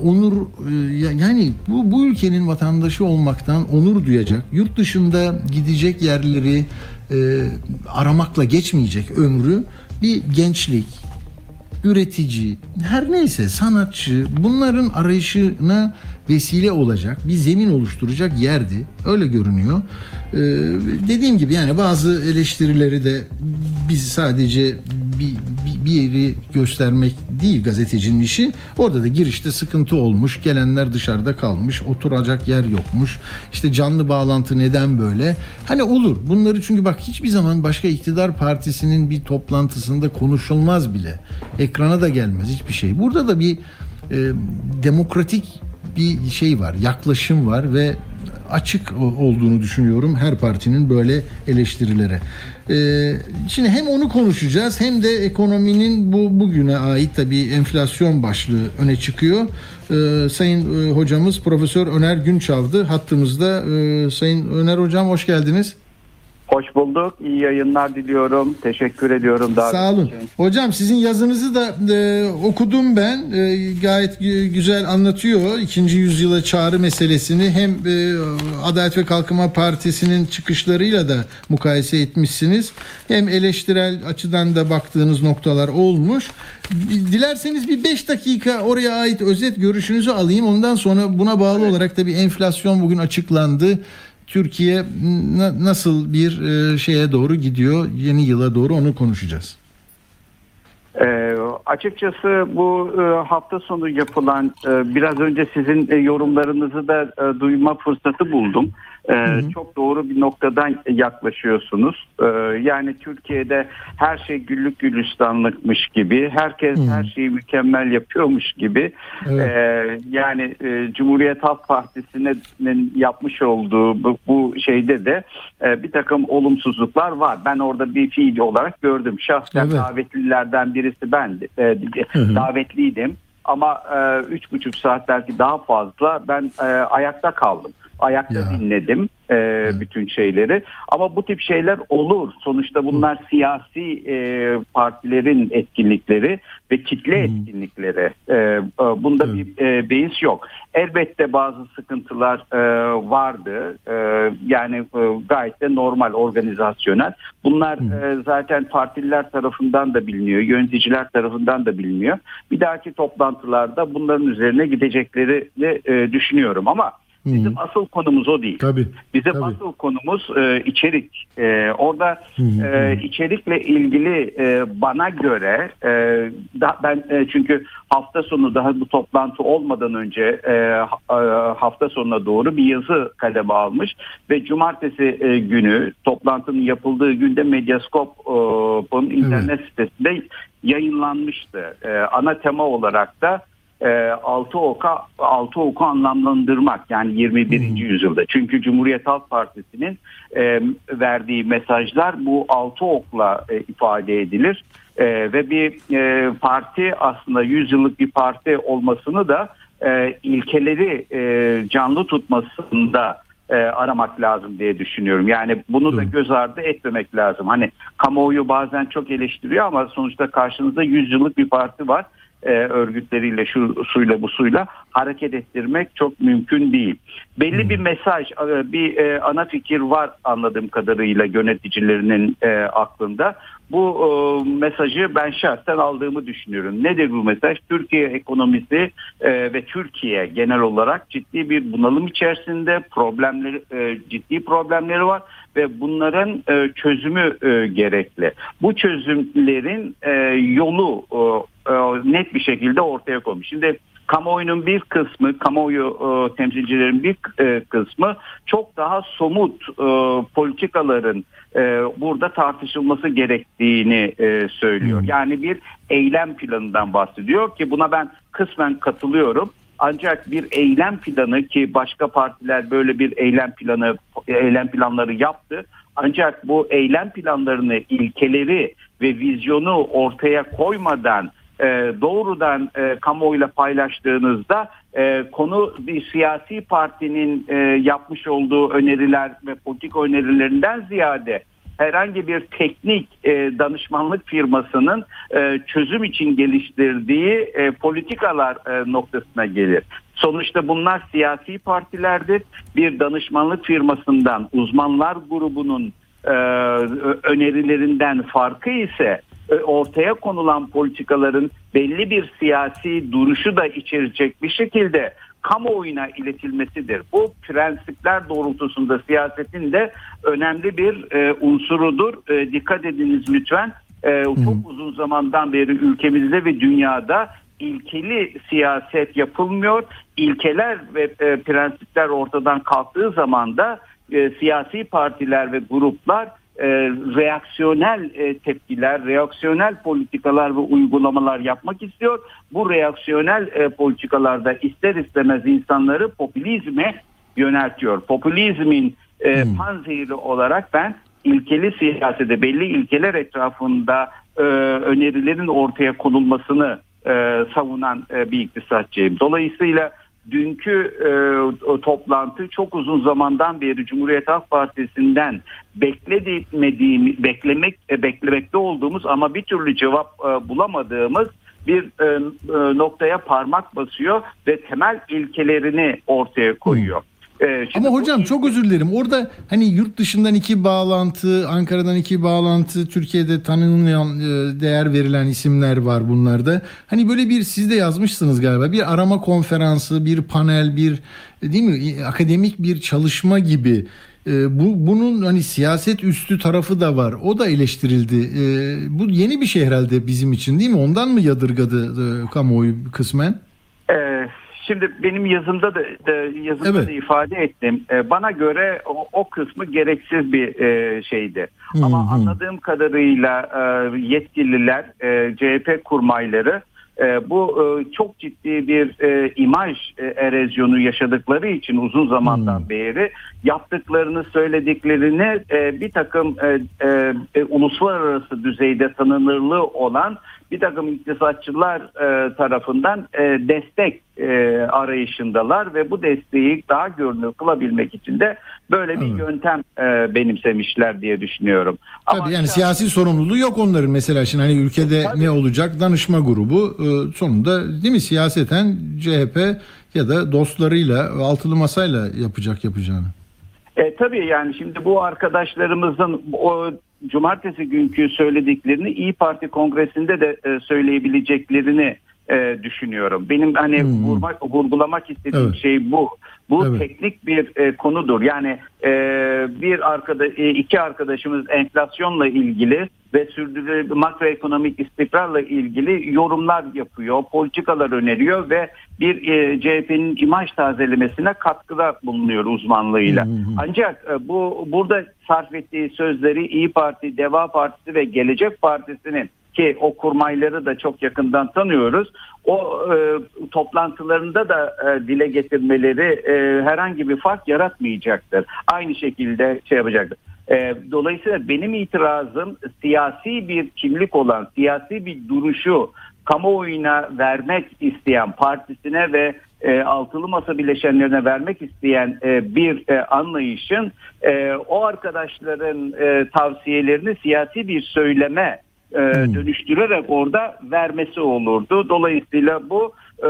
A: onur e, ya- yani bu bu ülkenin vatandaşı olmaktan onur duyacak. Yurt dışında gidecek yerleri e, aramakla geçmeyecek ömrü bir gençlik, üretici, her neyse sanatçı bunların arayışına vesile olacak, bir zemin oluşturacak yerdi. Öyle görünüyor. Ee, dediğim gibi yani bazı eleştirileri de biz sadece bir, bir, bir yeri göstermek değil gazetecinin işi. Orada da girişte sıkıntı olmuş, gelenler dışarıda kalmış, oturacak yer yokmuş. İşte canlı bağlantı neden böyle? Hani olur. Bunları çünkü bak hiçbir zaman başka iktidar partisinin bir toplantısında konuşulmaz bile. Ekrana da gelmez hiçbir şey. Burada da bir e, demokratik bir şey var, yaklaşım var ve açık olduğunu düşünüyorum her partinin böyle eleştirilere. E, şimdi hem onu konuşacağız hem de ekonominin bu bugüne ait tabii enflasyon başlığı öne çıkıyor. E, Sayın e, hocamız Profesör Öner Günçav'dı hattımızda. E, Sayın Öner hocam hoş geldiniz.
I: Hoş bulduk. İyi yayınlar diliyorum. Teşekkür ediyorum. davet
A: Sağ olun.
I: için.
A: Hocam sizin yazınızı da e, okudum ben. E, gayet gü- güzel anlatıyor. İkinci yüzyıla çağrı meselesini hem e, Adalet ve Kalkınma Partisi'nin çıkışlarıyla da mukayese etmişsiniz. Hem eleştirel açıdan da baktığınız noktalar olmuş. Dilerseniz bir 5 dakika oraya ait özet görüşünüzü alayım. Ondan sonra buna bağlı olarak da bir enflasyon bugün açıklandı. Türkiye na- nasıl bir e, şeye doğru gidiyor yeni yıla doğru onu konuşacağız.
I: Ee, açıkçası bu e, hafta sonu yapılan e, biraz önce sizin e, yorumlarınızı da e, duyma fırsatı buldum. E, Çok doğru bir noktadan yaklaşıyorsunuz. E, yani Türkiye'de her şey güllük gülistanlıkmış gibi, herkes her şeyi mükemmel yapıyormuş gibi.
A: Evet.
I: E, yani e, Cumhuriyet Halk Partisi'nin yapmış olduğu bu, bu şeyde de e, bir takım olumsuzluklar var. Ben orada bir fiil olarak gördüm. Şahsen
A: Evet.
I: davetlilerden birisi bendim. E, davetliydim. Ama e, üç buçuk saat belki daha fazla ben e, ayakta kaldım. Ayakta
A: Ya.
I: dinledim e, bütün şeyleri. Ama bu tip şeyler olur. Sonuçta bunlar siyasi e, partilerin etkinlikleri ve kitle etkinlikleri. E, e, bunda
A: Evet.
I: bir e, beis yok. Elbette bazı sıkıntılar e, vardı. E, yani e, gayet de normal, organizasyonel. Bunlar e, zaten partililer tarafından da biliniyor, yöneticiler tarafından da biliniyor. Bir dahaki toplantılarda bunların üzerine gidecekleri e, düşünüyorum ama bizim asıl konumuz o değil.
A: Tabii.
I: Bizim
A: Tabii.
I: asıl konumuz e, içerik. E, orada
A: Hı hı.
I: e, içerikle ilgili e, bana göre e, da, ben e, çünkü hafta sonu daha bu toplantı olmadan önce e, e, hafta sonuna doğru bir yazı kaleme almış ve cumartesi e, günü toplantının yapıldığı günde Medyascope'un internet sitesinde yayınlanmıştı. E, ana tema olarak da e, altı oka altı oku anlamlandırmak yani 21. yüzyılda. Çünkü Cumhuriyet Halk Partisi'nin e, verdiği mesajlar bu altı okla e, ifade edilir. E, ve bir e, parti aslında 100 yıllık bir parti olmasını da e, ilkeleri e, canlı tutmasında e, aramak lazım diye düşünüyorum. Yani bunu da
A: Doğru.
I: göz ardı etmemek lazım. Hani kamuoyu bazen çok eleştiriyor ama sonuçta karşınızda 100 yıllık bir parti var e, örgütleriyle şu suyla bu suyla hareket ettirmek çok mümkün değil. Belli bir mesaj, e, bir e, ana fikir var anladığım kadarıyla yöneticilerinin e, aklında. Bu e, mesajı ben şahsen aldığımı düşünüyorum. Nedir bu mesaj? Türkiye ekonomisi e, ve Türkiye genel olarak ciddi bir bunalım içerisinde problemleri e, ciddi problemleri var ve bunların e, çözümü e, gerekli. Bu çözümlerin e, yolu e, net bir şekilde ortaya konmuş. Şimdi kamuoyunun bir kısmı, kamuoyu e, temsilcilerin bir e, kısmı çok daha somut e, politikaların e, burada tartışılması gerektiğini e, söylüyor. Yani bir eylem planından bahsediyor ki buna ben kısmen katılıyorum. Ancak bir eylem planı ki başka partiler böyle bir eylem planı eylem planları yaptı. Ancak bu eylem planlarını, ilkeleri ve vizyonu ortaya koymadan e, doğrudan e, kamuoyuyla paylaştığınızda e, konu bir siyasi partinin e, yapmış olduğu öneriler ve politik önerilerinden ziyade herhangi bir teknik e, danışmanlık firmasının e, çözüm için geliştirdiği e, politikalar e, noktasına gelir. Sonuçta bunlar siyasi partilerdir. Bir danışmanlık firmasından uzmanlar grubunun e, önerilerinden farkı ise ortaya konulan politikaların belli bir siyasi duruşu da içerecek bir şekilde kamuoyuna iletilmesidir. Bu prensipler doğrultusunda siyasetin de önemli bir e, unsurudur. E, dikkat ediniz lütfen. E, çok uzun zamandan beri ülkemizde ve dünyada ilkeli siyaset yapılmıyor. İlkeler ve e, prensipler ortadan kalktığı zaman da e, siyasi partiler ve gruplar e, reaksiyonel e, tepkiler, reaksiyonel politikalar ve uygulamalar yapmak istiyor. Bu reaksiyonel e, politikalarda ister istemez insanları popülizme yöneltiyor. Popülizmin e, panzehiri olarak ben ilkeli siyasete belli ilkeler etrafında e, önerilerin ortaya konulmasını e, savunan e, bir iktisatçıyım. Dolayısıyla dünkü e, o toplantı çok uzun zamandan beri Cumhuriyet Halk Partisi'nden beklemediğim, beklemek e, beklemekte olduğumuz ama bir türlü cevap e, bulamadığımız bir e, e, noktaya parmak basıyor ve temel ilkelerini ortaya koyuyor. E, şimdi
A: Ama
I: bu
A: hocam çok özür dilerim. Orada hani yurt dışından iki bağlantı, Ankara'dan iki bağlantı, Türkiye'de tanınmayan, e, değer verilen isimler var bunlarda. Hani böyle bir siz de yazmışsınız galiba. Bir arama konferansı, bir panel, bir e, değil mi? Akademik bir çalışma gibi. E, bu bunun hani siyaset üstü tarafı da var. O da eleştirildi. E, bu yeni bir şey herhalde bizim için değil mi? Ondan mı yadırgadı e, kamuoyu kısmen?
I: Şimdi benim yazımda da, da yazımda
A: Evet.
I: da ifade ettim. Ee, bana göre o, o kısmı gereksiz bir e, şeydi.
A: Hı
I: Ama anladığım kadarıyla e, yetkililer, e, CHP kurmayları e, bu e, çok ciddi bir e, imaj e, erozyonu yaşadıkları için uzun zamandan beri yaptıklarını söylediklerini e, bir takım e, e, e, uluslararası düzeyde tanınırlığı olan bir takım iktisatçılar e, tarafından e, destek e, arayışındalar ve bu desteği daha görünür kılabilmek için de böyle bir
A: Evet.
I: yöntem e, benimsemişler diye düşünüyorum.
A: Tabii yani siyasi sorumluluğu yok onların mesela şimdi hani ülkede
I: Tabii.
A: ne olacak danışma grubu e, sonunda değil mi siyaseten CHP ya da dostlarıyla altılı masayla yapacak yapacağını.
I: E, tabii yani şimdi bu arkadaşlarımızın o cumartesi günkü söylediklerini İyi Parti kongresinde de e, söyleyebileceklerini e, düşünüyorum. Benim hani
A: Hmm.
I: vurmak, vurgulamak istediğim
A: Evet.
I: şey bu. Bu
A: Evet.
I: teknik bir e, konudur. Yani e, bir arkada e, iki arkadaşımız enflasyonla ilgili ve sürdürülebilir makroekonomik istikrarla ilgili yorumlar yapıyor, politikalar öneriyor ve bir e, CHP'nin imaj tazelemesine katkıda bulunuyor uzmanlığıyla.
A: Hı.
I: Ancak e, bu burada sarf ettiği sözleri İyi Parti, Deva Partisi ve Gelecek Partisi'nin ki o kurmayları da çok yakından tanıyoruz. O e, toplantılarında da e, dile getirmeleri e, herhangi bir fark yaratmayacaktır. Aynı şekilde şey yapacaktır. E, dolayısıyla benim itirazım siyasi bir kimlik olan, siyasi bir duruşu kamuoyuna vermek isteyen partisine ve e, altılı masa bileşenlerine vermek isteyen e, bir e, anlayışın e, o arkadaşların e, tavsiyelerini siyasi bir söyleme e, dönüştürerek orada vermesi olurdu. Dolayısıyla bu e,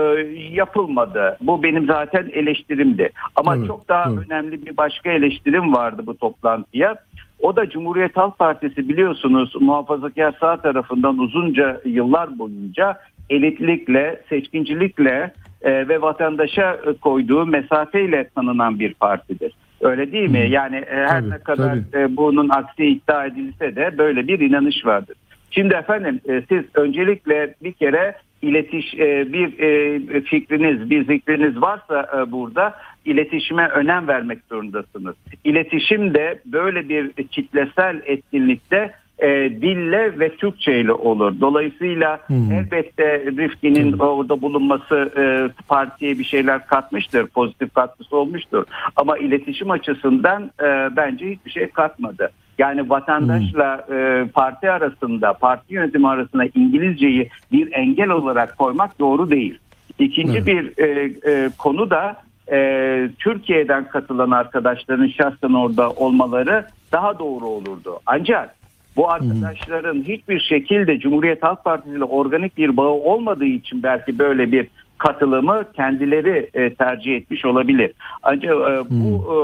I: yapılmadı. Bu benim zaten eleştirimdi. Ama
A: Evet,
I: çok daha
A: evet.
I: önemli bir başka eleştirim vardı bu toplantıya. O da Cumhuriyet Halk Partisi biliyorsunuz muhafazakar sağ tarafından uzunca yıllar boyunca elitlikle, seçkincilikle e, ve vatandaşa koyduğu mesafeyle tanınan bir partidir. Öyle değil mi? Yani e, her
A: Tabii,
I: ne kadar
A: tabii.
I: e, bunun aksi iddia edilse de böyle bir inanış vardır. Şimdi efendim e, siz öncelikle bir kere iletiş e, bir e, fikriniz, bir zikriniz varsa e, burada iletişime önem vermek zorundasınız. İletişim de böyle bir kitlesel etkinlikte e, dille ve Türkçe ile olur. Dolayısıyla
A: Hmm.
I: elbette Rifkin'in orada bulunması e, partiye bir şeyler katmıştır, pozitif katkısı olmuştur. Ama iletişim açısından e, bence hiçbir şey katmadı. Yani vatandaşla e, parti arasında, parti yönetimi arasında İngilizceyi bir engel olarak koymak doğru değil. İkinci
A: Evet.
I: bir e, e, konu da e, Türkiye'den katılan arkadaşların şahsen orada olmaları daha doğru olurdu. Ancak bu arkadaşların hiçbir şekilde Cumhuriyet Halk Partisi ile organik bir bağı olmadığı için belki böyle bir katılımı kendileri e, tercih etmiş olabilir. Ancak e, bu e,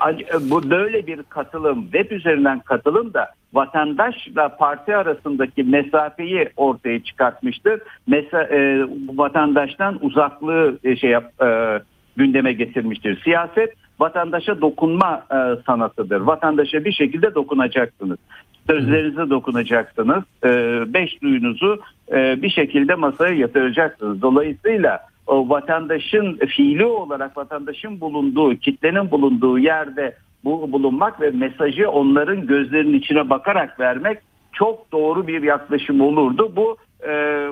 I: ancak bu böyle bir katılım, web üzerinden katılım da vatandaşla parti arasındaki mesafeyi ortaya çıkartmıştır. Mesela e, vatandaştan uzaklığı e, şey yap, e, gündeme getirmiştir. Siyaset vatandaşa dokunma e, sanatıdır. Vatandaşa bir şekilde dokunacaksınız. Sözlerinize dokunacaksınız. E, beş duyunuzu e, bir şekilde masaya yatıracaksınız. Dolayısıyla o vatandaşın fiili olarak vatandaşın bulunduğu, kitlenin bulunduğu yerde bu bulunmak ve mesajı onların gözlerinin içine bakarak vermek çok doğru bir yaklaşım olurdu. Bu e,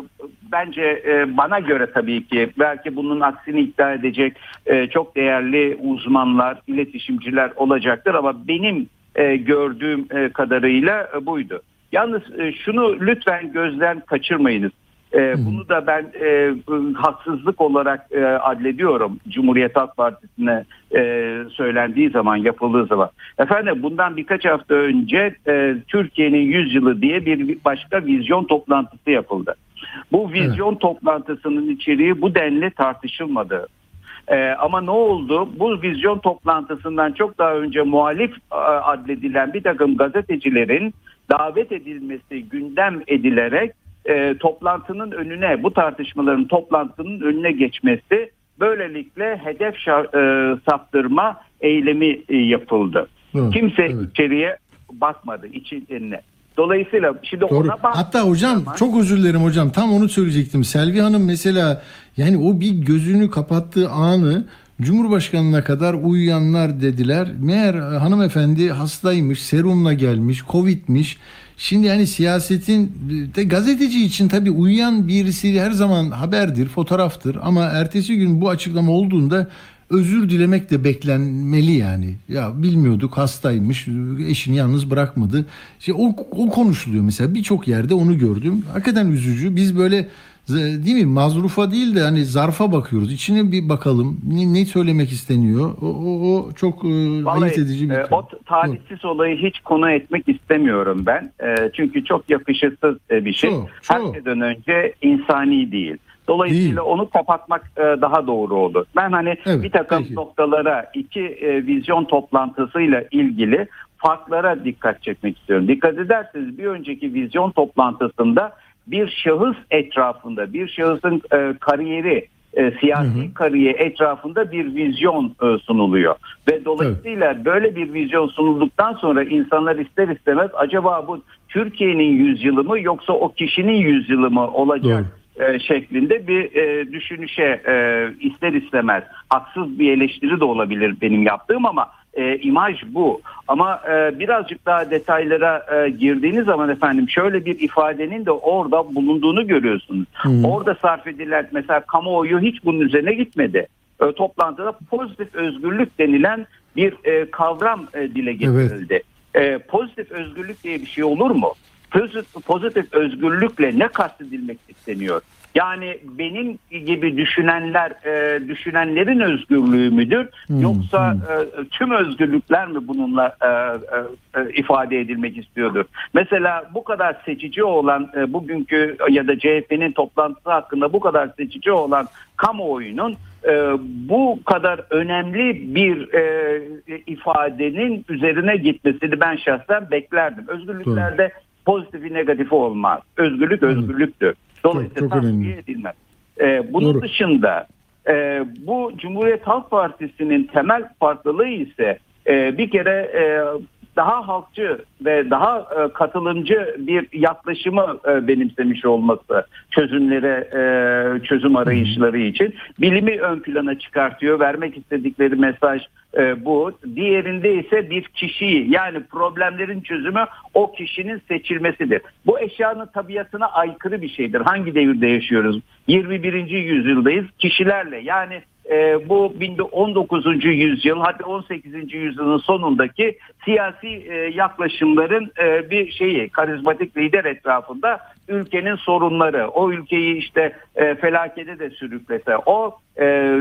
I: bence e, bana göre tabii ki belki bunun aksini iddia edecek e, çok değerli uzmanlar, iletişimciler olacaktır ama benim e, gördüğüm e, kadarıyla e, buydu. Yalnız e, şunu lütfen gözden kaçırmayınız. E, bunu da ben e, haksızlık olarak e, adlediyorum Cumhuriyet Halk Partisi'ne e, söylendiği zaman yapıldığı zaman. Efendim bundan birkaç hafta önce e, Türkiye'nin 100 yılı diye bir başka vizyon toplantısı yapıldı. Bu vizyon toplantısının içeriği bu denli tartışılmadı. Ee, ama ne oldu? Bu vizyon toplantısından çok daha önce muhalif e, adledilen bir takım gazetecilerin davet edilmesi gündem edilerek e, toplantının önüne, bu tartışmaların toplantının önüne geçmesi böylelikle hedef şa- e, saptırma eylemi e, yapıldı.
A: Evet,
I: Kimse
A: evet.
I: içeriye bakmadı içine. Dolayısıyla şimdi
A: Doğru.
I: ona bak.
A: Hatta hocam çok özür dilerim hocam. Tam onu söyleyecektim. Selvi Hanım mesela yani o bir gözünü kapattığı anı Cumhurbaşkanına kadar uyuyanlar dediler. Meğer hanımefendi hastaymış, serumla gelmiş, covidmiş. Şimdi yani siyasetin de gazeteci için tabii uyuyan birisi her zaman haberdir, fotoğraftır ama ertesi gün bu açıklama olduğunda özür dilemek de beklenmeli yani. Ya bilmiyorduk hastaymış, eşini yalnız bırakmadı. İşte o, o konuşuluyor mesela birçok yerde onu gördüm. Hakikaten üzücü. Biz böyle değil mi mazrufa değil de hani zarfa bakıyoruz. İçine bir bakalım ne, ne söylemek isteniyor. O, o, o çok e,
I: Vallahi,
A: ayırt edici bir
I: e, o talihsiz olayı hiç konu etmek istemiyorum ben. E, çünkü çok yakışıksız e, bir şey.
A: Çok,
I: Her
A: çok.
I: şeyden önce insani değil. Dolayısıyla
A: Değil.
I: onu kapatmak e, daha doğru olur. Ben hani
A: Evet,
I: bir takım
A: peki.
I: noktalara iki e, vizyon toplantısıyla ilgili farklara dikkat çekmek istiyorum. Dikkat ederseniz bir önceki vizyon toplantısında bir şahıs etrafında, bir şahısın e, kariyeri, e, siyasi kariyeri etrafında bir vizyon e, sunuluyor. Ve dolayısıyla böyle bir vizyon sunulduktan sonra insanlar ister istemez acaba bu Türkiye'nin yüzyılı mı yoksa o kişinin yüzyılı mı olacak? e, şeklinde bir e, düşünüşe e, ister istemez haksız bir eleştiri de olabilir benim yaptığım ama e, imaj bu. Ama e, birazcık daha detaylara e, girdiğiniz zaman efendim şöyle bir ifadenin de orada bulunduğunu görüyorsunuz. Orada sarf edilen mesela kamuoyu hiç bunun üzerine gitmedi. E, toplantıda pozitif özgürlük denilen bir e, kavram e, dile getirildi. E, pozitif özgürlük diye bir şey olur mu? Pozitif, pozitif özgürlükle ne kastedilmek isteniyor? Yani benim gibi düşünenler, e, düşünenlerin özgürlüğü müdür? Yoksa e, tüm özgürlükler mi bununla e, e, e, ifade edilmek istiyordur? Mesela bu kadar seçici olan e, bugünkü ya da CHP'nin toplantısı hakkında bu kadar seçici olan kamuoyunun e, bu kadar önemli bir e, ifadenin üzerine gitmesini ben şahsen beklerdim. Özgürlüklerde pozitifi negatifi olmaz. Özgürlük özgürlüktür. Dolayısıyla
A: Çok- çok önemli.
I: edilmez. Ee, bunun
A: Doğru.
I: dışında e, bu Cumhuriyet Halk Partisi'nin temel farklılığı ise e, bir kere e, daha halkçı ve daha e, katılımcı bir yaklaşımı e, benimsemiş olması çözümlere e, çözüm arayışları için bilimi ön plana çıkartıyor. Vermek istedikleri mesaj e, bu. Diğerinde ise bir kişiyi yani problemlerin çözümü o kişinin seçilmesidir. Bu eşyanın tabiatına aykırı bir şeydir. Hangi devirde yaşıyoruz? 21. yüzyıldayız. Kişilerle yani e, bu 19. yüzyıl hadi 18. yüzyılın sonundaki siyasi e, yaklaşımların e, bir şeyi karizmatik lider etrafında ülkenin sorunları o ülkeyi işte e, felakete de sürüklese o e,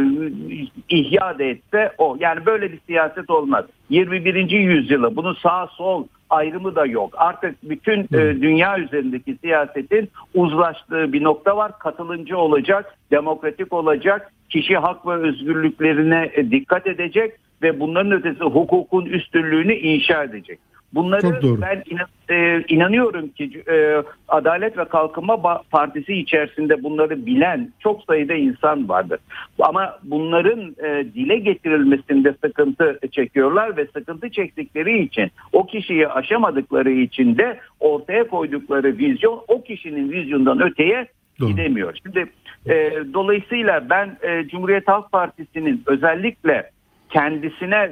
I: ihya da etse o yani böyle bir siyaset olmaz 21. yüzyılı bunun sağ sol ayrımı da yok. Artık bütün e, dünya üzerindeki siyasetin uzlaştığı bir nokta var. Katılımcı olacak demokratik olacak kişi hak ve özgürlüklerine e, dikkat edecek ve bunların ötesi hukukun üstünlüğünü inşa edecek. Bunları ben inan- e, inanıyorum ki e, Adalet ve Kalkınma Partisi içerisinde bunları bilen çok sayıda insan vardır. Ama bunların e, dile getirilmesinde sıkıntı çekiyorlar ve sıkıntı çektikleri için o kişiyi aşamadıkları için de ortaya koydukları vizyon o kişinin vizyondan öteye
A: Doğru.
I: gidemiyor. Şimdi e, dolayısıyla ben e, Cumhuriyet Halk Partisi'nin özellikle kendisine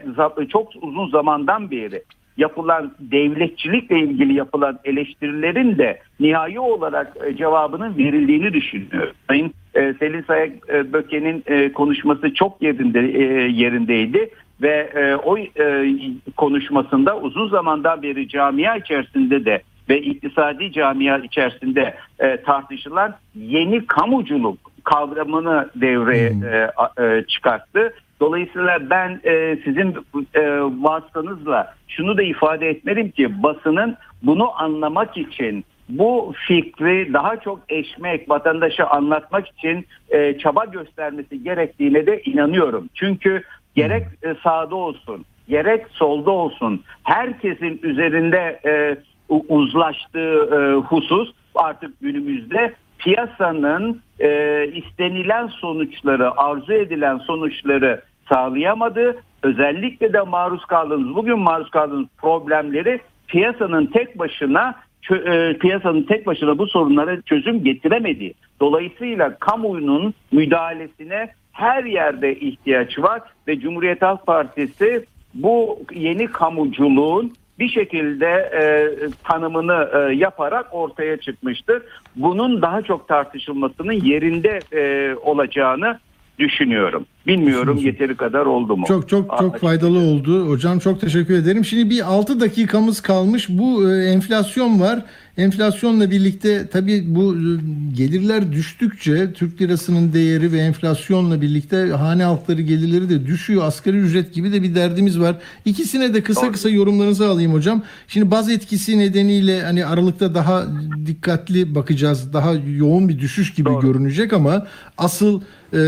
I: çok uzun zamandan beri yapılan devletçilikle ilgili yapılan eleştirilerin de nihai olarak e, cevabının verildiğini düşünüyorum. Sayın e, Selin Sayak e, Böke'nin konuşması çok yerinde yerindeydi ve o konuşmasında uzun zamandan beri camia içerisinde de ve iktisadi camia içerisinde e, tartışılan yeni kamuculuk kavramını devreye e, e, çıkarttı. Dolayısıyla ben e, sizin e, vasıtanızla şunu da ifade etmeliyim ki basının bunu anlamak için bu fikri daha çok eşmek, vatandaşa anlatmak için e, çaba göstermesi gerektiğine de inanıyorum. Çünkü gerek e, sağda olsun, gerek solda olsun herkesin üzerinde e, uzlaştığı e, husus artık günümüzde piyasanın e, istenilen sonuçları, arzu edilen sonuçları sağlayamadı. Özellikle de maruz kaldığımız, bugün maruz kaldığımız problemleri piyasanın tek başına e, piyasanın tek başına bu sorunlara çözüm getiremedi. Dolayısıyla kamuoyunun müdahalesine her yerde ihtiyaç var ve Cumhuriyet Halk Partisi bu yeni kamuculuğun bir şekilde e, tanımını e, yaparak ortaya çıkmıştır. Bunun daha çok tartışılmasının yerinde e, olacağını düşünüyorum. Bilmiyorum yeteri kadar oldu mu?
A: Çok çok çok faydalı oldu. Hocam çok teşekkür ederim. Şimdi bir 6 dakikamız kalmış. Bu e, enflasyon var. Enflasyonla birlikte tabii bu e, gelirler düştükçe Türk lirasının değeri ve enflasyonla birlikte hane halkları gelirleri de düşüyor. Asgari ücret gibi de bir derdimiz var. İkisine de kısa kısa yorumlarınızı alayım hocam. Şimdi baz etkisi nedeniyle hani Aralık'ta daha dikkatli bakacağız. Daha yoğun bir düşüş gibi
I: Doğru.
A: görünecek ama asıl e,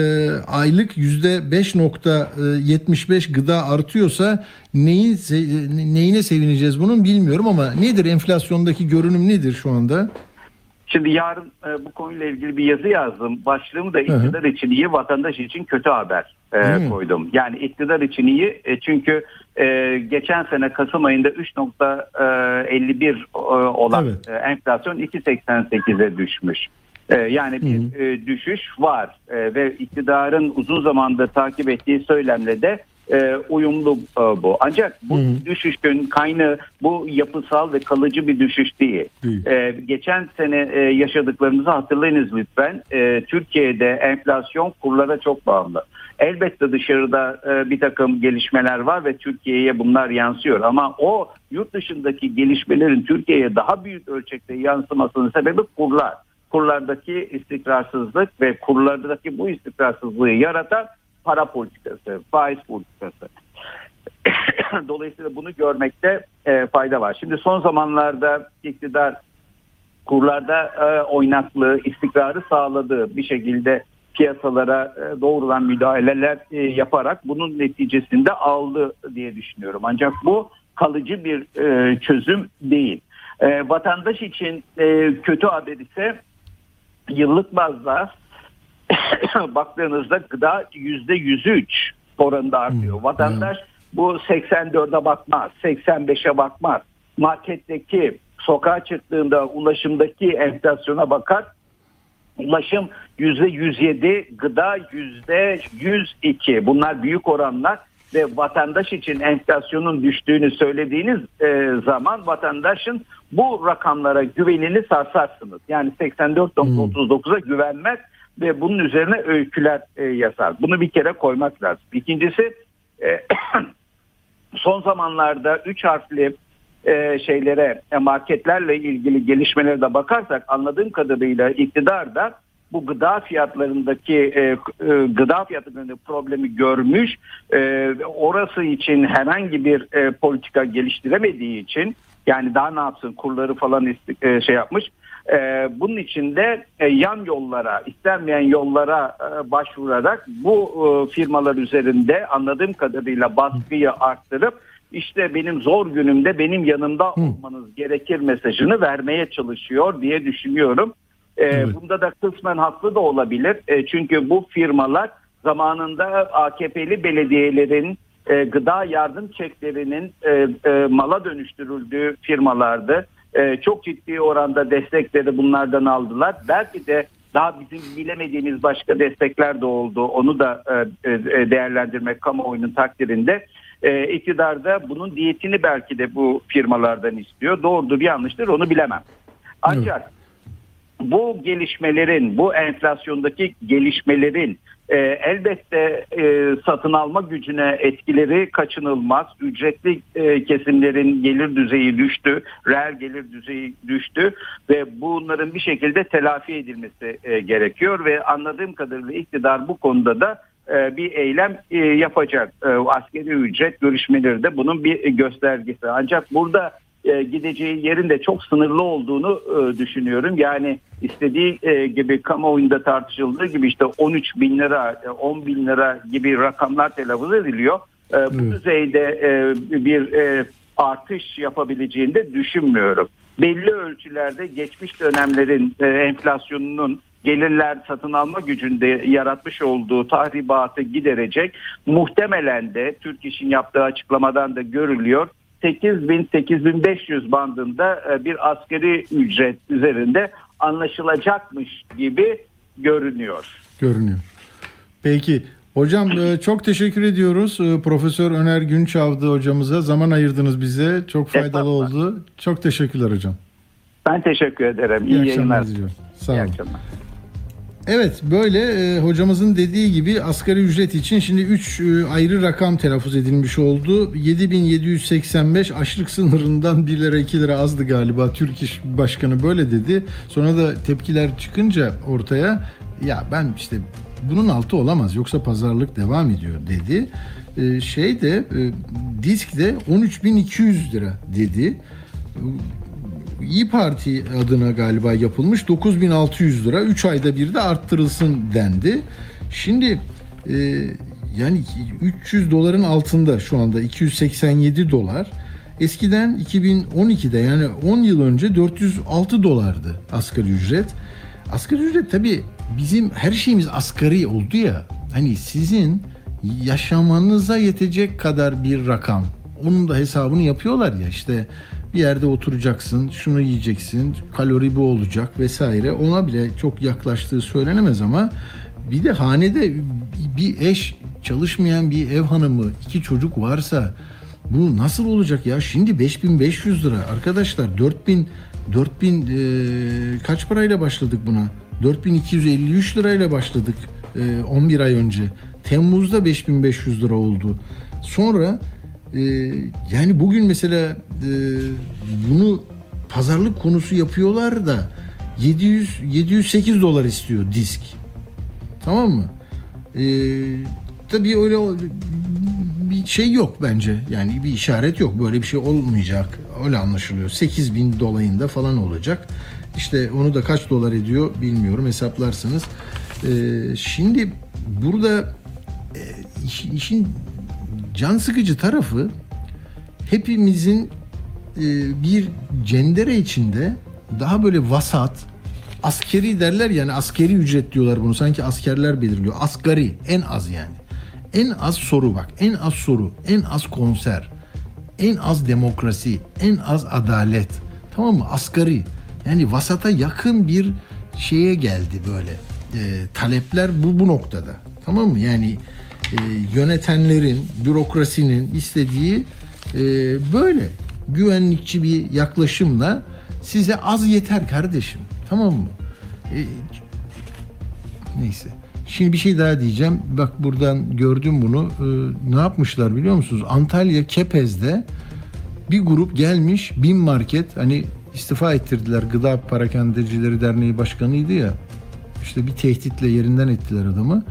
A: aylık yüzde 5.75 gıda artıyorsa neyin se- neyine sevineceğiz bunun bilmiyorum ama nedir enflasyondaki görünüm nedir şu anda?
I: Şimdi yarın e, bu konuyla ilgili bir yazı yazdım. Başlığımı da iktidar için iyi, vatandaş için kötü haber e, koydum. Yani iktidar için iyi e, çünkü e, geçen sene Kasım ayında 3.51 e, olan
A: Evet.
I: e, enflasyon 2.88'e düşmüş. E, yani bir e, düşüş var E, ve iktidarın uzun zamandır takip ettiği söylemle de e, uyumlu e, bu. Ancak bu düşüşün kaynağı bu yapısal ve kalıcı bir düşüş değil.
A: Değil.
I: Ee, geçen sene e, yaşadıklarımızı hatırlayınız lütfen. Ee, Türkiye'de enflasyon kurlara çok bağımlı. Elbette dışarıda e, bir takım gelişmeler var ve Türkiye'ye bunlar yansıyor. Ama o yurt dışındaki gelişmelerin Türkiye'ye daha büyük ölçekte yansımasının sebebi kurlar. Kurlardaki istikrarsızlık ve kurlardaki bu istikrarsızlığı yaratan para politikası, faiz politikası. Dolayısıyla bunu görmekte e, fayda var. Şimdi son zamanlarda iktidar kurlarda e, oynaklığı, istikrarı sağladığı bir şekilde piyasalara e, doğrudan müdahaleler e, yaparak bunun neticesinde aldı diye düşünüyorum. Ancak bu kalıcı bir e, çözüm değil. E, vatandaş için e, kötü haber ise yıllık bazda baktığınızda gıda yüzde 103 oranında artıyor. Vatandaş bu 84'e bakmaz, 85'e bakmaz. Marketteki, sokağa çıktığında ulaşımdaki enflasyona bakar. Ulaşım yüzde 107, gıda yüzde 102. Bunlar büyük oranlar ve vatandaş için enflasyonun düştüğünü söylediğiniz e, zaman vatandaşın bu rakamlara güvenini sarsarsınız. Yani 84.39'a güvenmez ve bunun üzerine öyküler e, yazar. Bunu bir kere koymak lazım. İkincisi e, son zamanlarda 3 harfli e, şeylere e, marketlerle ilgili gelişmelere de bakarsak anladığım kadarıyla iktidar da bu gıda fiyatlarındaki e, e, gıda fiyatlarındaki problemi görmüş. E, orası için herhangi bir e, politika geliştiremediği için yani daha ne yapsın kurları falan e, şey yapmış. E, bunun için de e, yan yollara, istenmeyen yollara e, başvurarak bu e, firmalar üzerinde anladığım kadarıyla baskıyı arttırıp işte benim zor günümde benim yanımda olmanız gerekir mesajını vermeye çalışıyor diye düşünüyorum. E,
A: Evet.
I: Bunda da kısmen haklı da olabilir. E, çünkü bu firmalar zamanında AKP'li belediyelerin e, gıda yardım çeklerinin e, e, mala dönüştürüldüğü firmalardı. E, çok ciddi oranda destekleri bunlardan aldılar. Belki de daha bizim bilemediğimiz başka destekler de oldu. Onu da değerlendirmek kamuoyunun takdirinde. E, iktidar da bunun diyetini belki de bu firmalardan istiyor. Doğrudur yanlıştır onu bilemem. Ancak bu gelişmelerin, bu enflasyondaki gelişmelerin e, elbette e, satın alma gücüne etkileri kaçınılmaz. Ücretli e, kesimlerin gelir düzeyi düştü, reel gelir düzeyi düştü ve bunların bir şekilde telafi edilmesi e, gerekiyor ve anladığım kadarıyla iktidar bu konuda da e, bir eylem e, yapacak. E, askeri ücret görüşmeleri de bunun bir göstergesi. Ancak burada e, gideceği yerin de çok sınırlı olduğunu e, düşünüyorum. Yani istediği e, gibi kamuoyunda tartışıldığı gibi işte 13 bin lira, e, 10 bin lira gibi rakamlar telaffuz ediliyor. E, bu
A: Evet.
I: düzeyde e, bir e, artış yapabileceğini de düşünmüyorum. Belli ölçülerde geçmiş dönemlerin e, enflasyonunun gelirler satın alma gücünde yaratmış olduğu tahribatı giderecek. Muhtemelen de Türk İş'in yaptığı açıklamadan da görülüyor. 8000-8500 bandında e, bir askeri ücret üzerinde anlaşılacakmış gibi görünüyor.
A: görünüyor. Peki hocam e, çok teşekkür ediyoruz E, Profesör Öner Günçavdı hocamıza zaman ayırdınız bize çok faydalı
I: Estağfurullah.
A: oldu. Çok teşekkürler hocam.
I: Ben teşekkür ederim. İyi,
A: İyi,
I: yayınlar.
A: diliyorum. Sağ
I: İyi
A: olun.
I: akşamlar.
A: Evet böyle e, hocamızın dediği gibi asgari ücret için şimdi 3 ayrı rakam telaffuz edilmiş oldu. 7785 açlık sınırından 1 lira 2 lira azdı galiba. Türk İş Başkanı böyle dedi. Sonra da tepkiler çıkınca ortaya ya ben işte bunun altı olamaz yoksa pazarlık devam ediyor dedi. E, şey de e, disk de 13200 lira dedi. İyi Parti adına galiba yapılmış 9600 lira 3 ayda bir de arttırılsın dendi. Şimdi e, yani 300 doların altında şu anda 287 dolar. Eskiden 2012'de yani 10 yıl önce 406 dolardı asgari ücret. Asgari ücret tabii bizim her şeyimiz asgari oldu ya. Hani sizin yaşamanıza yetecek kadar bir rakam. Onun da hesabını yapıyorlar ya işte bir yerde oturacaksın, şunu yiyeceksin, kalori bu olacak vesaire. Ona bile çok yaklaştığı söylenemez ama bir de hanede bir eş çalışmayan bir ev hanımı, iki çocuk varsa bu nasıl olacak ya? Şimdi 5500 lira arkadaşlar 4000 4000 e, kaç parayla başladık buna? 4253 lirayla başladık e, 11 ay önce. Temmuz'da 5500 lira oldu. Sonra e, yani bugün mesela e, bunu pazarlık konusu yapıyorlar da 700 708 dolar istiyor disk. Tamam mı? E, tabii öyle bir şey yok bence. Yani bir işaret yok. Böyle bir şey olmayacak. Öyle anlaşılıyor. 8 bin dolayında falan olacak. İşte onu da kaç dolar ediyor bilmiyorum. Hesaplarsınız. E, şimdi burada e, iş- işin can sıkıcı tarafı hepimizin e, bir cendere içinde daha böyle vasat askeri derler yani askeri ücret diyorlar bunu. Sanki askerler belirliyor. Asgari en az yani. En az soru bak en az soru en az konser en az demokrasi en az adalet. Tamam mı? Asgari. Yani vasata yakın bir şeye geldi böyle. E, talepler bu bu noktada. Tamam mı? Yani e, yönetenlerin bürokrasinin istediği e, böyle güvenlikçi bir yaklaşımla size az yeter kardeşim tamam mı E, neyse Şimdi bir şey daha diyeceğim. Bak buradan gördüm bunu. Ee, ne yapmışlar biliyor musunuz? Antalya Kepez'de bir grup gelmiş bin market hani istifa ettirdiler. Gıda Parakendecileri Derneği Başkanı'ydı ya. İşte bir tehditle yerinden ettiler adamı.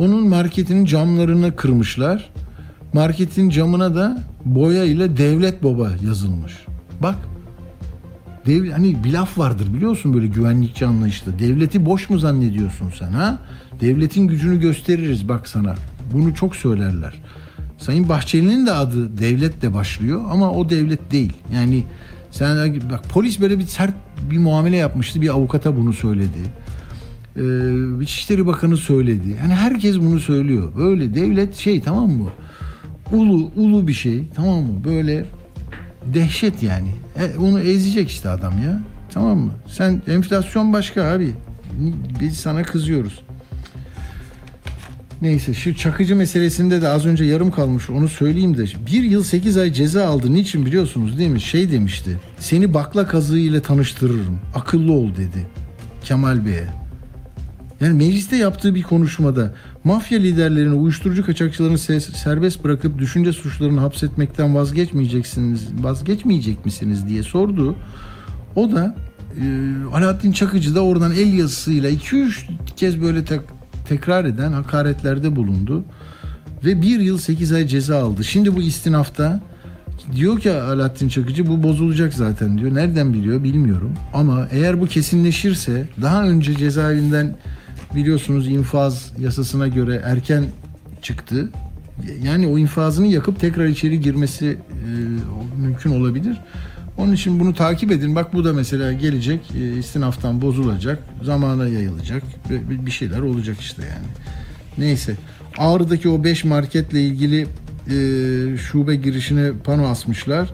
A: Onun marketinin camlarını kırmışlar. Marketin camına da boya ile devlet baba yazılmış. Bak Dev, hani bir laf vardır biliyorsun böyle güvenlikçi anlayışta. Devleti boş mu zannediyorsun sen ha? Devletin gücünü gösteririz bak sana. Bunu çok söylerler. Sayın Bahçeli'nin de adı devlet de başlıyor ama o devlet değil. Yani sen bak polis böyle bir sert bir muamele yapmıştı. Bir avukata bunu söyledi. Ee, İçişleri Bakanı söyledi. Yani herkes bunu söylüyor. Böyle devlet şey tamam mı? Ulu ulu bir şey tamam mı? Böyle dehşet yani. E, onu ezecek işte adam ya. Tamam mı? Sen enflasyon başka abi. Biz sana kızıyoruz. Neyse şu çakıcı meselesinde de az önce yarım kalmış onu söyleyeyim de. Bir yıl 8 ay ceza aldı. Niçin biliyorsunuz değil mi? Şey demişti. Seni bakla kazığı ile tanıştırırım. Akıllı ol dedi. Kemal Bey'e. Yani mecliste yaptığı bir konuşmada mafya liderlerini, uyuşturucu kaçakçılarını se- serbest bırakıp düşünce suçlarını hapsetmekten vazgeçmeyeceksiniz, vazgeçmeyecek misiniz diye sordu. O da e, Alaaddin Çakıcı da oradan el yazısıyla 2-3 kez böyle tek, tekrar eden hakaretlerde bulundu. Ve bir yıl 8 ay ceza aldı. Şimdi bu istinafta diyor ki Alaaddin Çakıcı bu bozulacak zaten diyor. Nereden biliyor bilmiyorum. Ama eğer bu kesinleşirse daha önce cezaevinden biliyorsunuz infaz yasasına göre erken çıktı. Yani o infazını yakıp tekrar içeri girmesi e, mümkün olabilir. Onun için bunu takip edin. Bak bu da mesela gelecek e, istinaftan bozulacak. Zamana yayılacak. ve bir- şeyler olacak işte yani. Neyse. Ağrı'daki o 5 marketle ilgili e, şube girişine pano asmışlar.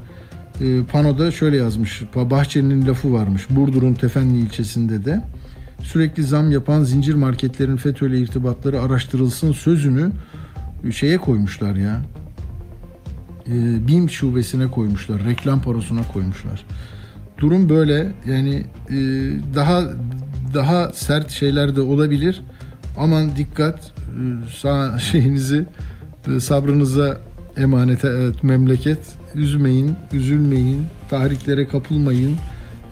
A: E, panoda şöyle yazmış. Bahçeli'nin lafı varmış. Burdur'un Tefenli ilçesinde de. Sürekli zam yapan zincir marketlerin FETÖ'yle irtibatları araştırılsın sözünü şeye koymuşlar ya. E, BİM şubesine koymuşlar. Reklam parosuna koymuşlar. Durum böyle. Yani e, daha daha sert şeyler de olabilir. Aman dikkat. E, sağ şeyinizi e, sabrınıza emanet evet, memleket. Üzmeyin, üzülmeyin, tahriklere kapılmayın.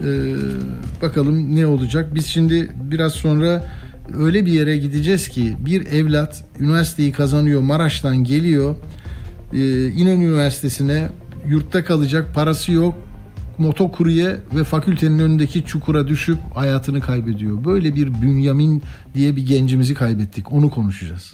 A: E, bakalım ne olacak. Biz şimdi biraz sonra öyle bir yere gideceğiz ki bir evlat üniversiteyi kazanıyor, Maraş'tan geliyor. E, İnönü Üniversitesi'ne yurtta kalacak parası yok. Motokurye ve fakültenin önündeki çukura düşüp hayatını kaybediyor. Böyle bir Bünyamin diye bir gencimizi kaybettik. Onu konuşacağız.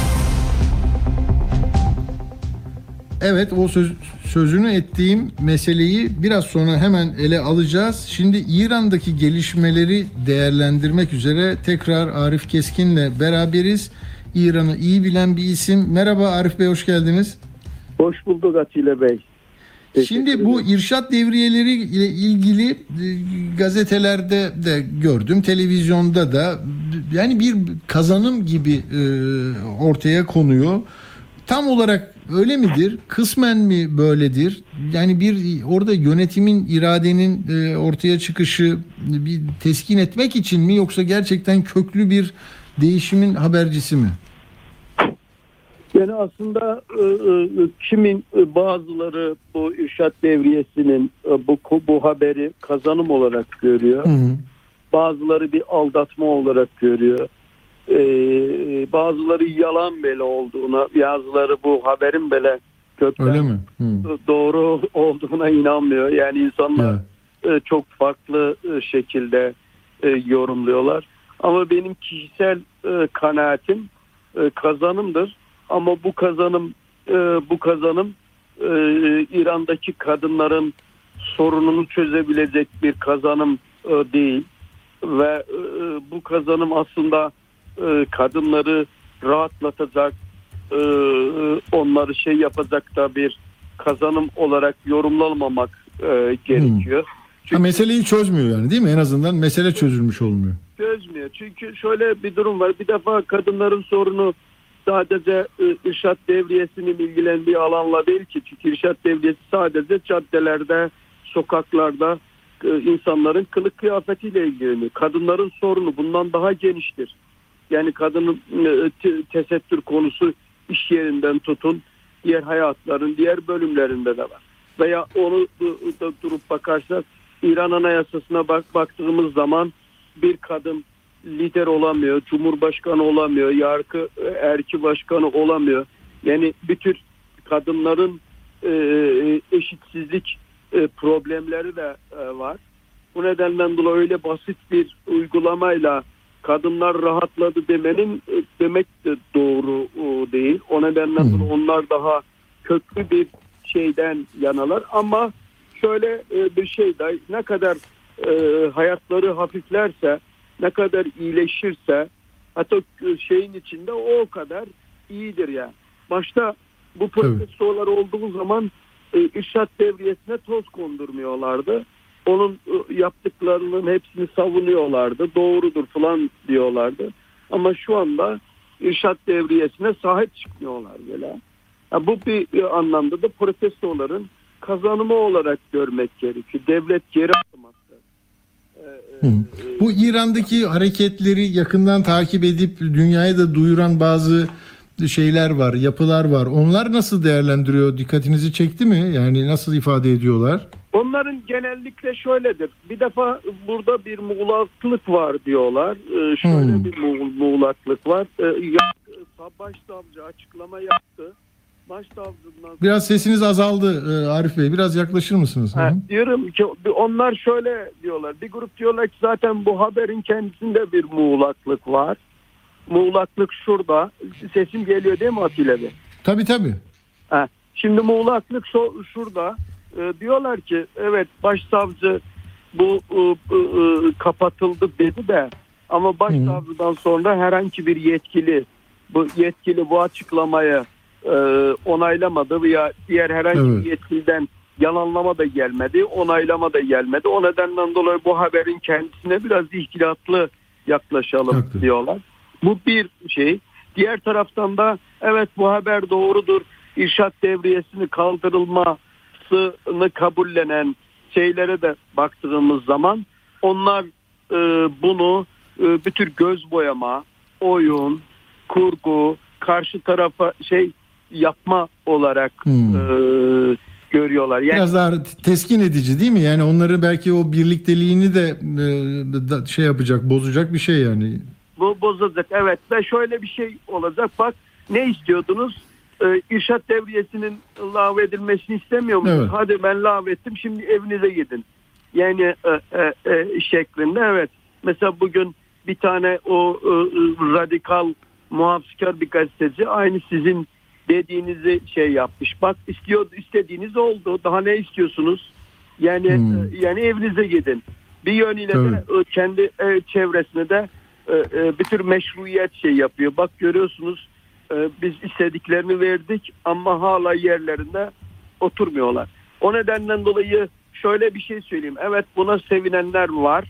A: Evet o söz, sözünü ettiğim meseleyi biraz sonra hemen ele alacağız. Şimdi İran'daki gelişmeleri değerlendirmek üzere tekrar Arif Keskin'le beraberiz. İran'ı iyi bilen bir isim. Merhaba Arif Bey hoş geldiniz.
J: Hoş bulduk Atilla Bey.
A: Şimdi bu irşat devriyeleri ile ilgili e, gazetelerde de gördüm, televizyonda da yani bir kazanım gibi e, ortaya konuyor. Tam olarak öyle midir? Kısmen mi böyledir? Yani bir orada yönetimin iradenin e, ortaya çıkışı bir teskin etmek için mi yoksa gerçekten köklü bir değişimin habercisi mi?
J: Yani aslında e, e, kimin e, bazıları bu irşat devriyesinin e, bu bu haberi kazanım olarak görüyor.
A: Hı hı.
J: Bazıları bir aldatma olarak görüyor. E, bazıları yalan bile olduğuna, bazıları bu haberin bile kökten
A: Öyle mi? Hı.
J: doğru olduğuna inanmıyor. Yani insanlar
A: Evet.
J: e, çok farklı e, şekilde e, yorumluyorlar. Ama benim kişisel e, kanaatim e, kazanımdır. Ama bu kazanım e, bu kazanım e, İran'daki kadınların sorununu çözebilecek bir kazanım e, değil ve e, bu kazanım aslında e, kadınları rahatlatacak, e, onları şey yapacak da bir kazanım olarak yorumlanmamak e, gerekiyor.
A: Ha, meseleyi çözmüyor yani değil mi? En azından mesele çözülmüş olmuyor.
J: Çözmüyor. Çünkü şöyle bir durum var. Bir defa kadınların sorunu sadece e, irşat devriyesinin ilgilendiği alanla değil ki. Çünkü irşat devriyesi sadece caddelerde, sokaklarda e, insanların kılık kıyafetiyle ilgileniyor. Kadınların sorunu bundan daha geniştir. Yani kadının e, te- tesettür konusu iş yerinden tutun diğer hayatların diğer bölümlerinde de var. veya onu da durup bakarsak İran Anayasası'na bak baktığımız zaman bir kadın lider olamıyor, cumhurbaşkanı olamıyor, yargı e, erki başkanı olamıyor. Yani bir tür kadınların e, eşitsizlik e, problemleri de e, var. Bu nedenden dolayı öyle basit bir uygulamayla kadınlar rahatladı demenin e, demek de doğru o değil. O nedenden
A: Hmm.
J: onlar daha köklü bir şeyden yanalar ama şöyle e, bir şey de ne kadar e, hayatları hafiflerse ne kadar iyileşirse hatta e, şeyin içinde o kadar iyidir yani. Başta bu protestolar olduğu zaman e, irşat devriyesine toz kondurmuyorlardı. Onun e, yaptıklarının hepsini savunuyorlardı. Doğrudur falan diyorlardı. Ama şu anda irşat devriyesine sahip çıkmıyorlar böyle. Ya bu bir e, anlamda da protestoların kazanımı olarak görmek gerekiyor. Devlet geri attı. E.
A: Bu İran'daki hareketleri yakından takip edip dünyaya da duyuran bazı şeyler var, yapılar var. Onlar nasıl değerlendiriyor? Dikkatinizi çekti mi? Yani nasıl ifade ediyorlar?
J: Onların genellikle şöyledir. Bir defa burada bir muğlaklık var diyorlar. Ee, şöyle
A: Hmm.
J: bir muğ- muğlaklık var. Ee, Başsavcı açıklama yaptı. Başsavcından
A: Biraz sesiniz azaldı e, Arif Bey. Biraz yaklaşır mısınız?
J: Ha, diyorum ki onlar şöyle diyorlar. Bir grup diyorlar ki zaten bu haberin kendisinde bir muğlaklık var. Muğlaklık şurada. Sesim geliyor değil mi Atilla Bey?
A: Tabii tabii.
J: Ha, şimdi muğlaklık şu- şurada. Ee, diyorlar ki evet başsavcı bu ı, ı, ı, kapatıldı dedi de ama başsavcıdan sonra herhangi bir yetkili bu yetkili bu açıklamayı e, onaylamadı veya diğer herhangi
A: Evet.
J: bir yetkiliden yalanlama da gelmedi, onaylama da gelmedi. O nedenden dolayı bu haberin kendisine biraz ihtilatlı yaklaşalım
A: Haklı.
J: diyorlar. Bu bir şey. Diğer taraftan da evet bu haber doğrudur. İrşat devriyesini kaldırılmasını kabullenen şeylere de baktığımız zaman onlar e, bunu e, bir tür göz boyama, oyun, kurgu, karşı tarafa şey yapma olarak
A: Hmm.
J: e, görüyorlar. Yani
A: Biraz daha teskin edici değil mi? Yani onları belki o birlikteliğini de e, da- şey yapacak, bozacak bir şey yani.
J: bu bozulacak. Evet ve şöyle bir şey olacak. Bak ne istiyordunuz? Ee, İrşat devriyesinin lağvedilmesini istemiyor musunuz?
A: Evet.
J: Hadi ben lağvettim şimdi evinize gidin. Yani e, e, e, şeklinde evet. Mesela bugün bir tane o e, e, radikal muhafazakar bir gazeteci aynı sizin dediğinizi şey yapmış. Bak istiyor istediğiniz oldu. Daha ne istiyorsunuz? Yani
A: Hmm.
J: e, yani evinize gidin. Bir yönüyle de
A: Evet.
J: e, kendi e, çevresine de e, e, bir tür meşruiyet şey yapıyor. Bak görüyorsunuz e, biz istediklerini verdik ama hala yerlerinde oturmuyorlar. O nedenden dolayı şöyle bir şey söyleyeyim. Evet buna sevinenler var.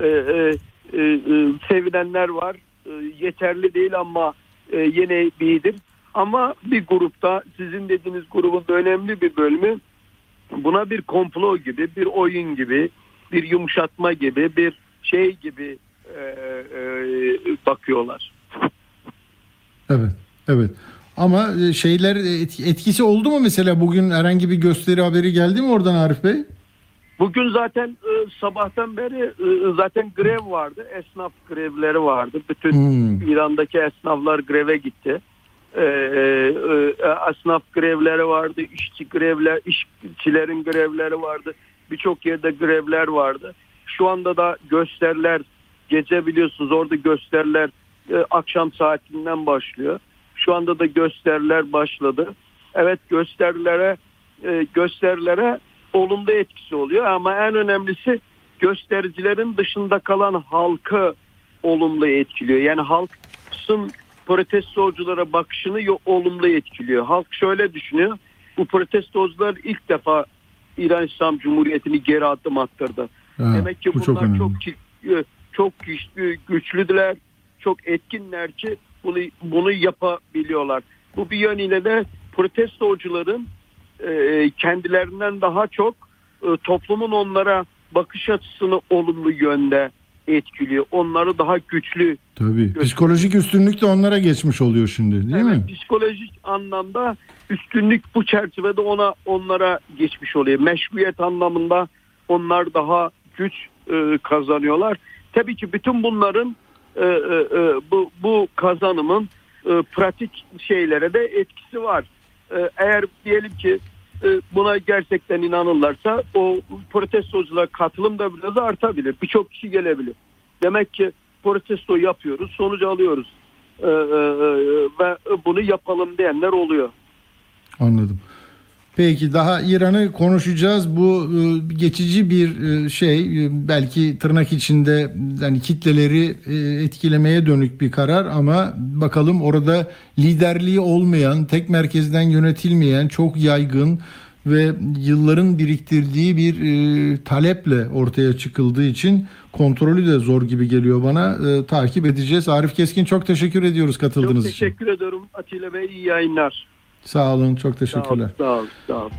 J: E, e, e, e, sevinenler var. E, yeterli değil ama e, yine iyidir. Ama bir grupta sizin dediğiniz grubun da önemli bir bölümü buna bir komplo gibi, bir oyun gibi, bir yumuşatma gibi, bir şey gibi e, e, bakıyorlar.
A: Evet, evet. Ama e, şeyler et- etkisi oldu mu mesela bugün herhangi bir gösteri haberi geldi mi oradan Arif Bey?
J: Bugün zaten e, sabahtan beri e, zaten grev vardı. Esnaf grevleri vardı. Bütün
A: Hmm.
J: İran'daki esnaflar greve gitti. E, e, e, esnaf grevleri vardı. işçi grevler, işçilerin grevleri vardı. Birçok yerde grevler vardı. Şu anda da gösteriler gece biliyorsunuz orada gösteriler e, akşam saatinden başlıyor. Şu anda da gösteriler başladı. Evet gösterilere e, gösterilere olumlu etkisi oluyor ama en önemlisi göstericilerin dışında kalan halkı olumlu etkiliyor. Yani halkın protestoculara bakışını olumlu etkiliyor. Halk şöyle düşünüyor. Bu protestocular ilk defa İran İslam Cumhuriyeti'ni geri adım attırdı.
A: Ha,
J: Demek ki
A: bu çok
J: bunlar
A: önemli.
J: çok çi- çok güçlü, güçlüdüler, çok etkinler ki bunu bunu yapabiliyorlar. Bu bir yönüyle de protestocuların e, kendilerinden daha çok e, toplumun onlara bakış açısını olumlu yönde etkiliyor. Onları daha güçlü
A: Tabii. Psikolojik üstünlük de onlara geçmiş oluyor şimdi değil mi?
J: Evet, psikolojik anlamda üstünlük bu çerçevede ona onlara geçmiş oluyor. Meşruiyet anlamında onlar daha güç e, kazanıyorlar. Tabii ki bütün bunların e, e, e, bu, bu kazanımın e, pratik şeylere de etkisi var. E, eğer diyelim ki e, buna gerçekten inanırlarsa o protestoculara katılım da biraz artabilir. Birçok kişi gelebilir. Demek ki protesto yapıyoruz, sonuç alıyoruz. E, e, e, ve bunu yapalım diyenler oluyor.
A: Anladım. Peki daha İran'ı konuşacağız. Bu e, geçici bir e, şey e, belki tırnak içinde yani kitleleri etkilemeye dönük bir karar ama bakalım orada liderliği olmayan, tek merkezden yönetilmeyen, çok yaygın ve yılların biriktirdiği bir e, taleple ortaya çıkıldığı için kontrolü de zor gibi geliyor bana. E, takip edeceğiz. Arif Keskin çok teşekkür ediyoruz
J: Çok
A: katıldığınız için.
J: teşekkür ederim Atilla Bey. iyi yayınlar.
A: Sağ olun. Çok teşekkürler.
J: sağ olun, sağ olun.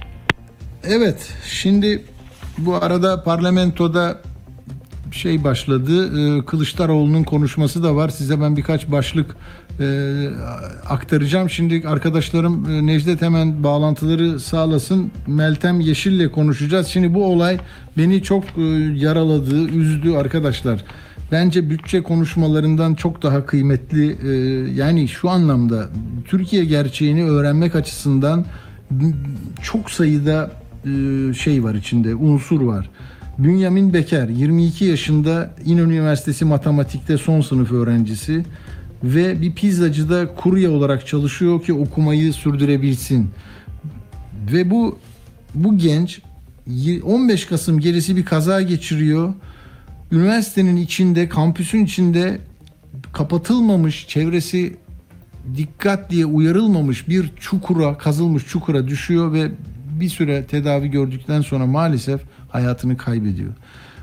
A: Evet, şimdi bu arada parlamentoda şey başladı. e, Kılıçdaroğlu'nun konuşması da var. Size ben birkaç başlık e, aktaracağım. Şimdi arkadaşlarım e, Necdet hemen bağlantıları sağlasın. Meltem Yeşil'le konuşacağız. Şimdi bu olay beni çok e, yaraladı, üzdü arkadaşlar. Bence bütçe konuşmalarından çok daha kıymetli. e, yani şu anlamda Türkiye gerçeğini öğrenmek açısından çok sayıda e, şey var içinde, unsur var. Bünyamin Beker 22 yaşında İnönü Üniversitesi matematikte son sınıf öğrencisi ve bir pizzacıda kurye olarak çalışıyor ki okumayı sürdürebilsin. Ve bu bu genç y- 15 Kasım gerisi bir kaza geçiriyor. Üniversitenin içinde, kampüsün içinde kapatılmamış, çevresi dikkat diye uyarılmamış bir çukura, kazılmış çukura düşüyor ve bir süre tedavi gördükten sonra maalesef hayatını kaybediyor.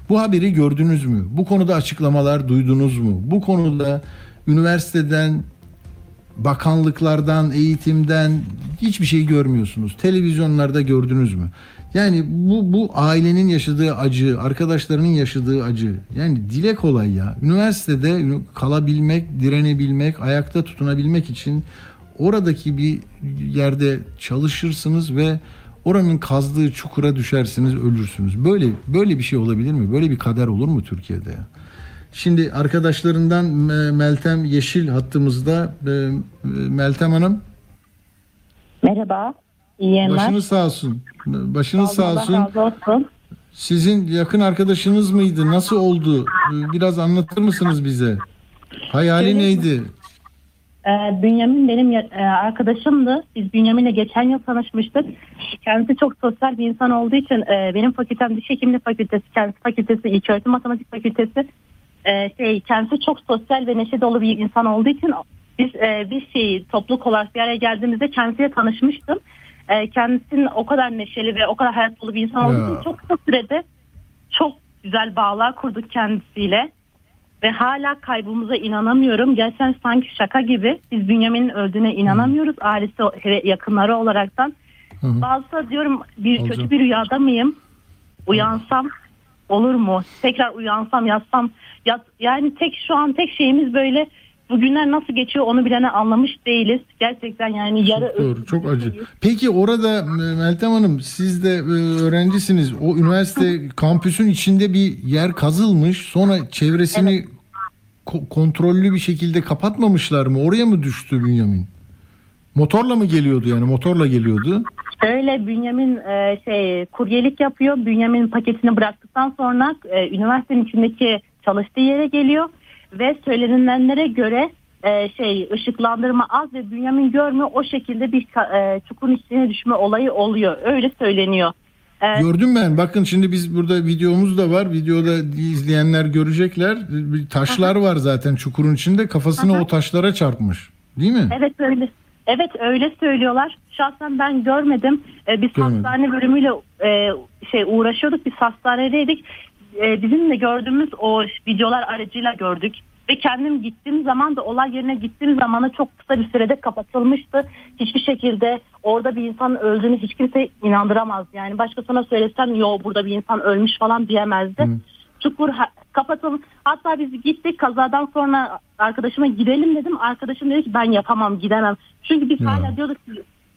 A: Bu haberi gördünüz mü? Bu konuda açıklamalar duydunuz mu? Bu konuda üniversiteden, bakanlıklardan, eğitimden hiçbir şey görmüyorsunuz. Televizyonlarda gördünüz mü? Yani bu bu ailenin yaşadığı acı, arkadaşlarının yaşadığı acı. Yani dile kolay ya. Üniversitede kalabilmek, direnebilmek, ayakta tutunabilmek için oradaki bir yerde çalışırsınız ve oranın kazdığı çukura düşersiniz, ölürsünüz. Böyle böyle bir şey olabilir mi? Böyle bir kader olur mu Türkiye'de? Şimdi arkadaşlarından Meltem Yeşil hattımızda. E, e, Meltem Hanım
E: Merhaba. İyi yayınlar.
A: başınız sağ olsun. Başınız sağ
E: Allah
A: olsun.
E: razı olsun.
A: Sizin yakın arkadaşınız mıydı? Nasıl oldu? Biraz anlatır mısınız bize? Hayali
E: Şöyle-
A: neydi?
E: Ee, Bünyamin benim ya- e, arkadaşımdı. Biz Bünyamin'le geçen yıl tanışmıştık. Kendisi çok sosyal bir insan olduğu için e, benim fakültem diş hekimliği fakültesi, kendisi fakültesi ilköğretim matematik fakültesi. E, şey kendisi çok sosyal ve neşe dolu bir insan olduğu için biz e, bir şey topluluk olarak bir araya geldiğimizde kendisiyle tanışmıştım. E, kendisinin o kadar neşeli ve o kadar hayat dolu bir insan olduğu için çok kısa sürede çok güzel bağlar kurduk kendisiyle. Ve hala kaybımıza inanamıyorum. Gerçekten sanki şaka gibi. Biz Bünyamin'in öldüğüne inanamıyoruz. Ailesi ve yakınları olaraktan.
A: Hı hı.
E: Bazısı diyorum bir
A: Olacak.
E: kötü bir rüyada mıyım? Uyansam olur mu? Tekrar uyansam yatsam. Yat, yani tek şu an tek şeyimiz böyle bugünler nasıl geçiyor onu bilene anlamış değiliz. Gerçekten yani yarı
A: Çok doğru, çok acı. Peki orada e, Meltem Hanım siz de e, öğrencisiniz. O üniversite kampüsün içinde bir yer kazılmış. Sonra çevresini ko- kontrollü bir şekilde kapatmamışlar mı? Oraya mı düştü Bünyamin? Motorla mı geliyordu yani? Motorla geliyordu.
E: Öyle Bünyamin e, şey kuryelik yapıyor. Bünyamin paketini bıraktıktan sonra e, üniversitenin içindeki çalıştığı yere geliyor ve söylenilenlere göre e, şey ışıklandırma az ve Bünyamin görmüyor. O şekilde bir e, çukurun içine düşme olayı oluyor. Öyle söyleniyor. E,
A: Gördüm ben. Bakın şimdi biz burada videomuz da var. Videoda izleyenler görecekler. Bir Taşlar var zaten çukurun içinde. Kafasını o taşlara çarpmış. Değil mi?
E: Evet öyle. Evet öyle söylüyorlar. Şahsen ben görmedim. Ee, biz
A: Görmedim.
E: hastane bölümüyle e, şey uğraşıyorduk. Biz hastanedeydik. Ee, bizim de gördüğümüz o videolar aracıyla gördük. Ve kendim gittiğim zaman da olay yerine gittiğim zamana çok kısa bir sürede kapatılmıştı. Hiçbir şekilde orada bir insanın öldüğünü hiç kimse inandıramaz. Yani başkasına söylesem yo burada bir insan ölmüş falan diyemezdi. çukur ha- kapatın. Hatta biz gittik kazadan sonra arkadaşıma gidelim dedim. Arkadaşım dedi ki ben yapamam gidemem. Çünkü biz
A: Ya.
E: hala diyorduk ki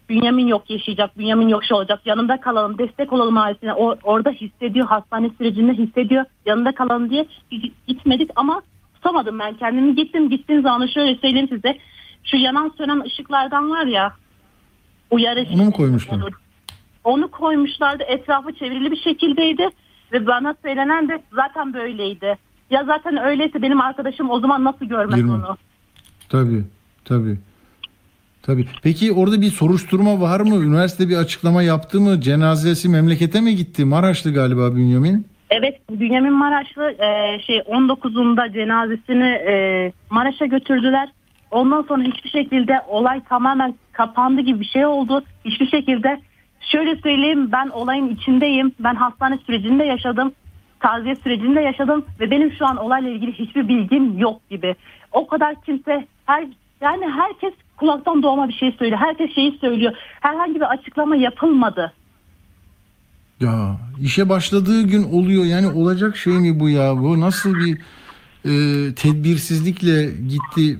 E: Bünyamin yok yaşayacak, Bünyamin yok şey olacak. Yanında kalalım, destek olalım ailesine. O, orada hissediyor, hastane sürecinde hissediyor. Yanında kalalım diye gitmedik ama tutamadım ben kendimi. Gittim, gittiğim zaman şöyle söyleyeyim size. Şu yanan sönen ışıklardan var ya, uyarı
A: Onu mu koymuşlar?
E: Onu, koymuşlardı. Etrafı çevrili bir şekildeydi. Ve bana söylenen de zaten böyleydi. Ya zaten öyleyse benim arkadaşım o zaman nasıl görmez
A: Yirmi.
E: onu?
A: Tabii, tabii. Tabii. Peki orada bir soruşturma var mı? Üniversite bir açıklama yaptı mı? Cenazesi memlekete mi gitti? Maraşlı galiba Bünyamin.
E: Evet Bünyamin Maraşlı e, şey 19'unda cenazesini e, Maraş'a götürdüler. Ondan sonra hiçbir şekilde olay tamamen kapandı gibi bir şey oldu. Hiçbir şekilde şöyle söyleyeyim ben olayın içindeyim. Ben hastane sürecinde yaşadım. Taziye sürecinde yaşadım ve benim şu an olayla ilgili hiçbir bilgim yok gibi. O kadar kimse her yani herkes kulaktan doğma bir şey söylüyor. Herkes şeyi söylüyor. Herhangi bir açıklama yapılmadı.
A: Ya işe başladığı gün oluyor. Yani olacak şey mi bu ya? Bu nasıl bir e, tedbirsizlikle gitti?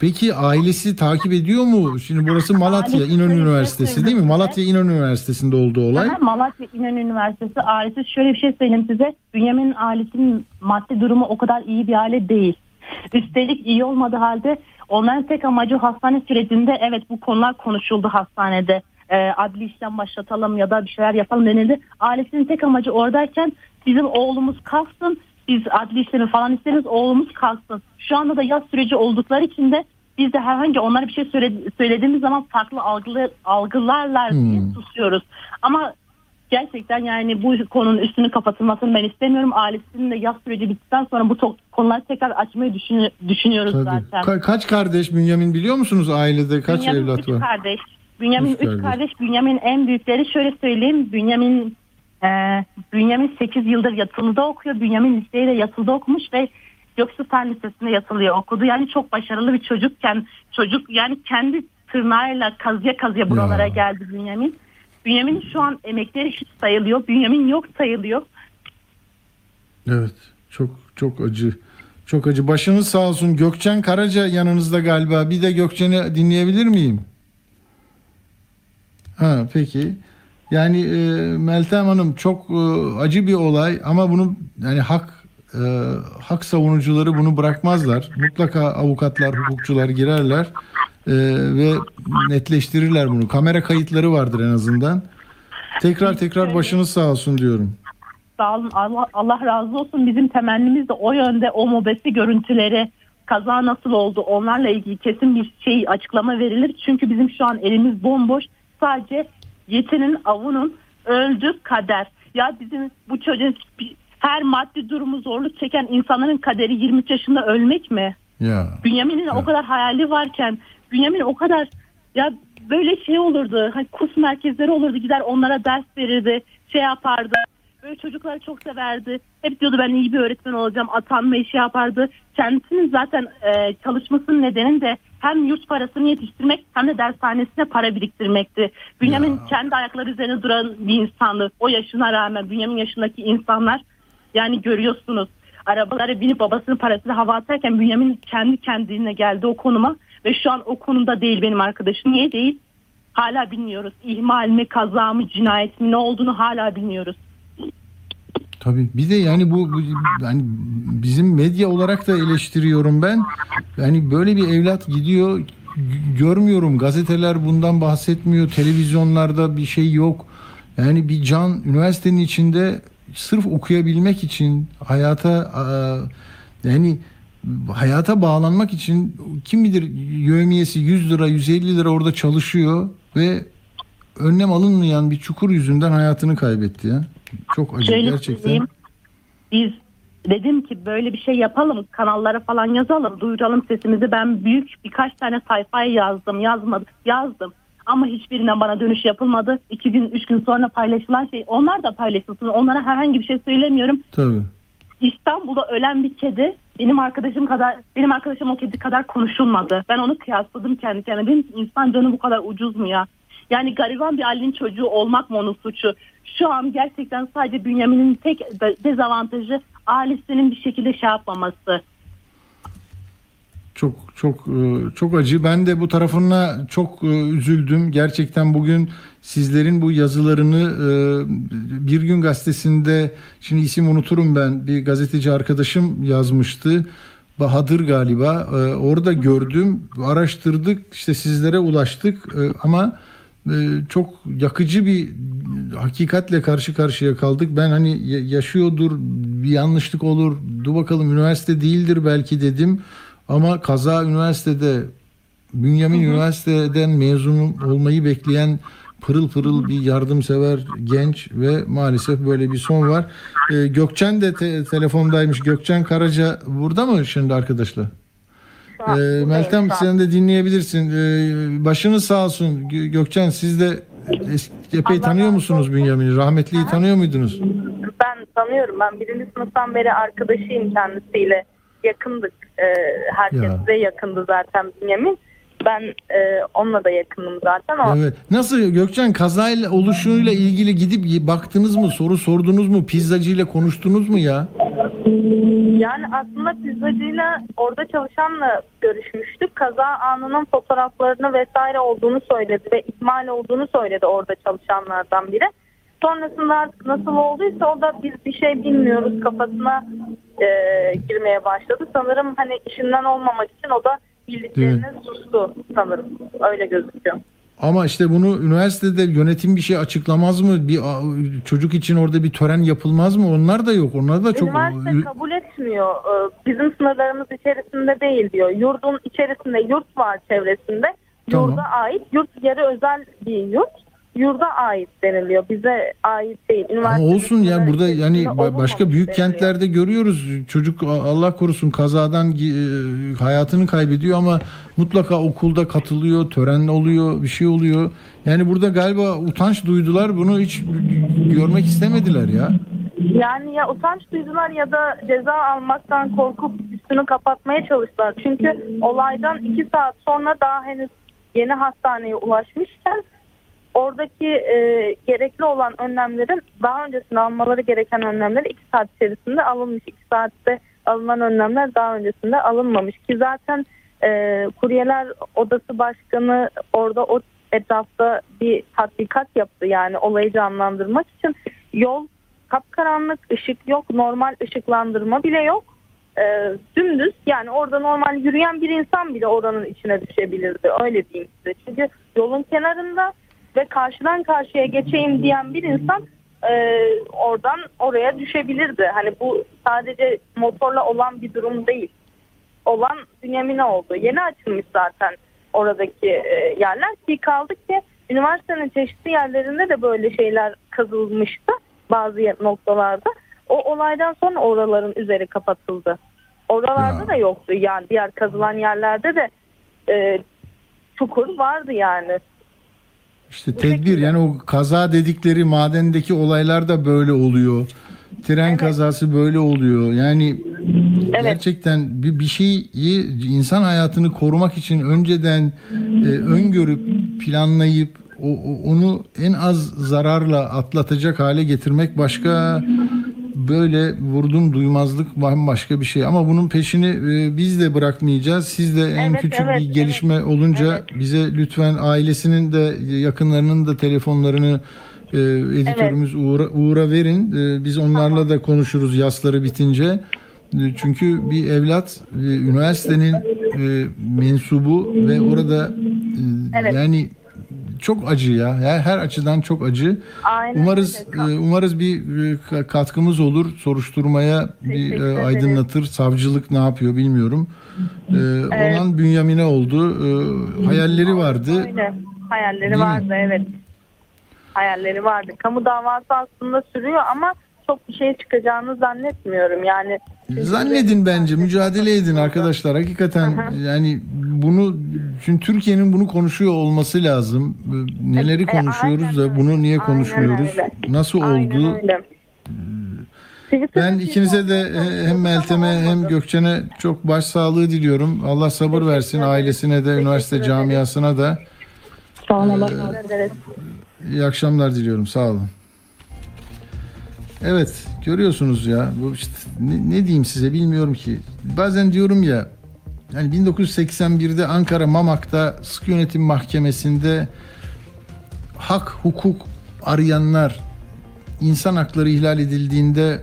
A: Peki ailesi takip ediyor mu? Şimdi burası Malatya
E: Ailesi
A: İnönü
E: şey
A: Üniversitesi değil mi? Malatya İnönü Üniversitesi'nde oldu olay.
E: Aha, Malatya İnönü Üniversitesi ailesi şöyle bir şey söyleyeyim size. Bünyamin'in ailesinin maddi durumu o kadar iyi bir aile değil. Üstelik iyi olmadığı halde onların tek amacı hastane sürecinde evet bu konular konuşuldu hastanede. Ee, adli işlem başlatalım ya da bir şeyler yapalım denildi. Ailesinin tek amacı oradayken bizim oğlumuz kalsın. Biz adli işlemi falan isteriz oğlumuz kalsın. Şu anda da yaz süreci oldukları için de biz de herhangi onlara bir şey söyle- söylediğimiz zaman farklı algılar, algılarlar diye
A: Hmm.
E: susuyoruz. Ama gerçekten yani bu konunun üstünü kapatılmasını ben istemiyorum. Ailesinin de yaz süreci bittikten sonra bu to- konuları tekrar açmayı düşünü- düşünüyoruz
A: Tabii.
E: zaten.
A: Ka- kaç kardeş Bünyamin biliyor musunuz ailede? Kaç
E: Bünyamin
A: evlat
E: üç
A: var?
E: kardeş. Bünyamin
A: Üç
E: üç
A: kardeş.
E: kardeş. Bünyamin en büyükleri şöyle söyleyeyim. Bünyamin e, Bünyamin 8 yıldır yatılıda okuyor. Bünyamin liseyi de yatılıda okumuş ve Göksu Fen Lisesi'nde yatılıya okudu. Yani çok başarılı bir çocukken çocuk yani kendi tırnağıyla kazıya kazıya buralara
A: Ya.
E: geldi Bünyamin. Bünyamin şu an emekleri hiç sayılıyor. Bünyamin yok sayılıyor.
A: Evet. Çok çok acı. Çok acı. Başınız sağ olsun. Gökçen Karaca yanınızda galiba. Bir de Gökçen'i dinleyebilir miyim? Ha peki. Yani e, Meltem Hanım çok e, acı bir olay ama bunu yani hak e, hak savunucuları bunu bırakmazlar. Mutlaka avukatlar, hukukçular girerler e, ve netleştirirler bunu. Kamera kayıtları vardır en azından. Tekrar tekrar başınız sağ olsun diyorum.
E: Sağ olun Allah, Allah razı olsun. Bizim temennimiz de o yönde o mobesi görüntüleri kaza nasıl oldu onlarla ilgili kesin bir şey açıklama verilir. Çünkü bizim şu an elimiz bomboş. Sadece yetinin avunun öldü kader. Ya bizim bu çocuğun her maddi durumu zorluk çeken insanların kaderi 23 yaşında ölmek mi?
A: Ya.
E: Bünyamin'in o kadar hayali varken Bünyamin o kadar ya böyle şey olurdu. Hani kurs merkezleri olurdu. Gider onlara ders verirdi. Şey yapardı. Böyle çocukları çok severdi. Hep diyordu ben iyi bir öğretmen olacağım. Atanmayı şey yapardı. Kendisinin zaten e, çalışmasının nedeni de hem yurt parasını yetiştirmek hem de dershanesine para biriktirmekti. Bünyamin
A: Ya.
E: kendi ayakları üzerine duran bir insandı. O yaşına rağmen Bünyamin yaşındaki insanlar yani görüyorsunuz arabalara binip babasının parasını hava atarken Bünyamin kendi kendine geldi o konuma ve şu an o konumda değil benim arkadaşım. Niye değil? Hala bilmiyoruz. İhmal mi, kaza mı, cinayet mi ne olduğunu hala bilmiyoruz.
A: Tabii. Bir de yani bu, bu yani bizim medya olarak da eleştiriyorum ben. Yani böyle bir evlat gidiyor görmüyorum. Gazeteler bundan bahsetmiyor. Televizyonlarda bir şey yok. Yani bir can üniversitenin içinde sırf okuyabilmek için hayata yani hayata bağlanmak için kim bilir yövmiyesi 100 lira 150 lira orada çalışıyor ve önlem alınmayan bir çukur yüzünden hayatını kaybetti ya. Çok acı
E: Şöyle
A: gerçekten.
E: söyleyeyim. Biz dedim ki böyle bir şey yapalım kanallara falan yazalım duyuralım sesimizi ben büyük birkaç tane sayfaya yazdım yazmadım yazdım ama hiçbirinden bana dönüş yapılmadı. İki gün üç gün sonra paylaşılan şey onlar da paylaşılsın onlara herhangi bir şey söylemiyorum.
A: Tabii.
E: İstanbul'da ölen bir kedi benim arkadaşım kadar benim arkadaşım o kedi kadar konuşulmadı. Ben onu kıyasladım kendi kendime. Ki insan canı bu kadar ucuz mu ya? Yani gariban bir ailenin çocuğu olmak mı onun suçu? Şu an gerçekten sadece Bünyamin'in tek de- dezavantajı ailesinin bir şekilde şey yapmaması.
A: Çok çok e, çok acı. Ben de bu tarafına çok e, üzüldüm. Gerçekten bugün sizlerin bu yazılarını e, Bir Gün Gazetesi'nde şimdi isim unuturum ben. Bir gazeteci arkadaşım yazmıştı. Bahadır galiba. E, Orada gördüm, araştırdık, işte sizlere ulaştık E, ama e, çok yakıcı bir hakikatle karşı karşıya kaldık. Ben hani ya- yaşıyordur, bir yanlışlık olur, dur bakalım üniversite değildir belki dedim. Ama kaza üniversitede, Bünyamin Üniversiteden mezun olmayı bekleyen pırıl pırıl bir yardımsever genç ve maalesef böyle bir son var. Ee, Gökçen de te- telefondaymış. Gökçen Karaca burada mı şimdi arkadaşlar? Ee, Meltem sen de dinleyebilirsin. Ee, başınız sağ olsun Gö- Gökçen siz de epey tanıyor musunuz Bünyamin'i? Rahmetliyi tanıyor muydunuz?
K: Ben tanıyorum. Ben birinci sınıftan beri arkadaşıyım kendisiyle. Yakındık. Ee, herkes
A: Ya.
K: de yakındı zaten Bünyamin. Ben e, onunla da yakınım zaten. O,
A: Evet. Nasıl Gökçen kazayla oluşuyla ilgili gidip baktınız mı? Soru sordunuz mu? Pizzacıyla konuştunuz mu ya?
K: Yani aslında pizzacıyla orada çalışanla görüşmüştük. Kaza anının fotoğraflarını vesaire olduğunu söyledi ve ihmal olduğunu söyledi orada çalışanlardan biri. Sonrasında artık nasıl olduysa o da biz bir şey bilmiyoruz kafasına e, girmeye başladı. Sanırım hani işinden olmamak için o da bildiklerini sustu sanırım. Öyle gözüküyor.
A: Ama işte bunu üniversitede yönetim bir şey açıklamaz mı? Bir çocuk için orada bir tören yapılmaz mı? Onlar da yok. Onlar da çok
K: Üniversite kabul etmiyor. Ee, Bizim sınırlarımız içerisinde değil diyor. Yurdun içerisinde yurt var çevresinde.
A: Tamam.
K: Yurda ait. Yurt yarı özel bir yurt. Yurda ait deniliyor. Bize ait değil.
A: Ama
K: Üniversite
A: olsun ya burada yani ba- başka büyük kentlerde görüyoruz. Çocuk a- Allah korusun kazadan gi- e, hayatını kaybediyor ama mutlaka okulda katılıyor, tören oluyor, bir şey oluyor. Yani burada galiba utanç duydular. Bunu hiç görmek istemediler ya.
K: Yani ya utanç duydular ya da ceza almaktan korkup üstünü kapatmaya çalıştılar. Çünkü olaydan iki saat sonra daha henüz yeni hastaneye ulaşmışken oradaki e, gerekli olan önlemlerin daha öncesinde almaları gereken önlemler iki saat içerisinde alınmış. iki saatte alınan önlemler daha öncesinde alınmamış. Ki zaten e, kuryeler odası başkanı orada o etrafta bir tatbikat yaptı. Yani olayı canlandırmak için yol kapkaranlık ışık yok normal ışıklandırma bile yok. E, dümdüz yani orada normal yürüyen bir insan bile oranın içine düşebilirdi. Öyle diyeyim size. Çünkü yolun kenarında ve karşıdan karşıya geçeyim diyen bir insan e, oradan oraya düşebilirdi hani bu sadece motorla olan bir durum değil olan Bünyamin'e oldu yeni açılmış zaten oradaki e, yerler ki kaldı ki üniversitenin çeşitli yerlerinde de böyle şeyler kazılmıştı bazı noktalarda. O olaydan sonra oraların üzeri kapatıldı. Oralarda
A: Ya.
K: da yoktu yani diğer kazılan yerlerde de e, çukur vardı yani.
A: İşte tedbir yani o kaza dedikleri madendeki olaylar da böyle oluyor. Tren kazası böyle oluyor. Yani gerçekten bir, bir şeyi insan hayatını korumak için önceden e, öngörüp planlayıp o- onu en az zararla atlatacak hale getirmek başka böyle vurdum duymazlık bambaşka bir şey ama bunun peşini e, biz de bırakmayacağız. Siz de en
K: Evet,
A: küçük
K: evet,
A: bir gelişme olunca bize lütfen ailesinin de yakınlarının da telefonlarını e, editörümüz Uğur'a, Uğur'a verin. E, biz onlarla da konuşuruz yasları bitince. E, çünkü bir evlat e, üniversitenin e, mensubu ve orada e,
K: Evet.
A: yani çok acı ya. Her, her açıdan çok acı.
K: Aynen
A: Umarız
K: öyle.
A: e, umarız bir e, ka- katkımız olur. Soruşturmaya bir
K: Teşekkür
A: e,
K: ederim.
A: aydınlatır. Savcılık ne yapıyor bilmiyorum. E,
K: Evet.
A: Olan Bünyamin'e oldu. E, hayalleri vardı.
K: Öyle. Hayalleri
A: Değil mi?
K: vardı evet. Hayalleri vardı. Kamu davası aslında sürüyor ama çok bir şey çıkacağını zannetmiyorum. Yani
A: Zannedin bence mücadele edin arkadaşlar. Hakikaten yani bunu çünkü Türkiye'nin bunu konuşuyor olması lazım. Neleri
K: E,
A: konuşuyoruz da bunu niye konuşmuyoruz? Nasıl oldu? Ben ikinize de e, hem Meltem'e hem Gökçen'e çok başsağlığı diliyorum. Allah sabır versin ailesine de, üniversite camiasına da.
K: Sağ olun. Olsun.
A: İyi akşamlar diliyorum. Sağ olun. Evet görüyorsunuz ya bu işte ne, ne diyeyim size bilmiyorum ki. Bazen diyorum ya yani 1981'de Ankara Mamak'ta sıkı yönetim mahkemesinde hak hukuk arayanlar insan hakları ihlal edildiğinde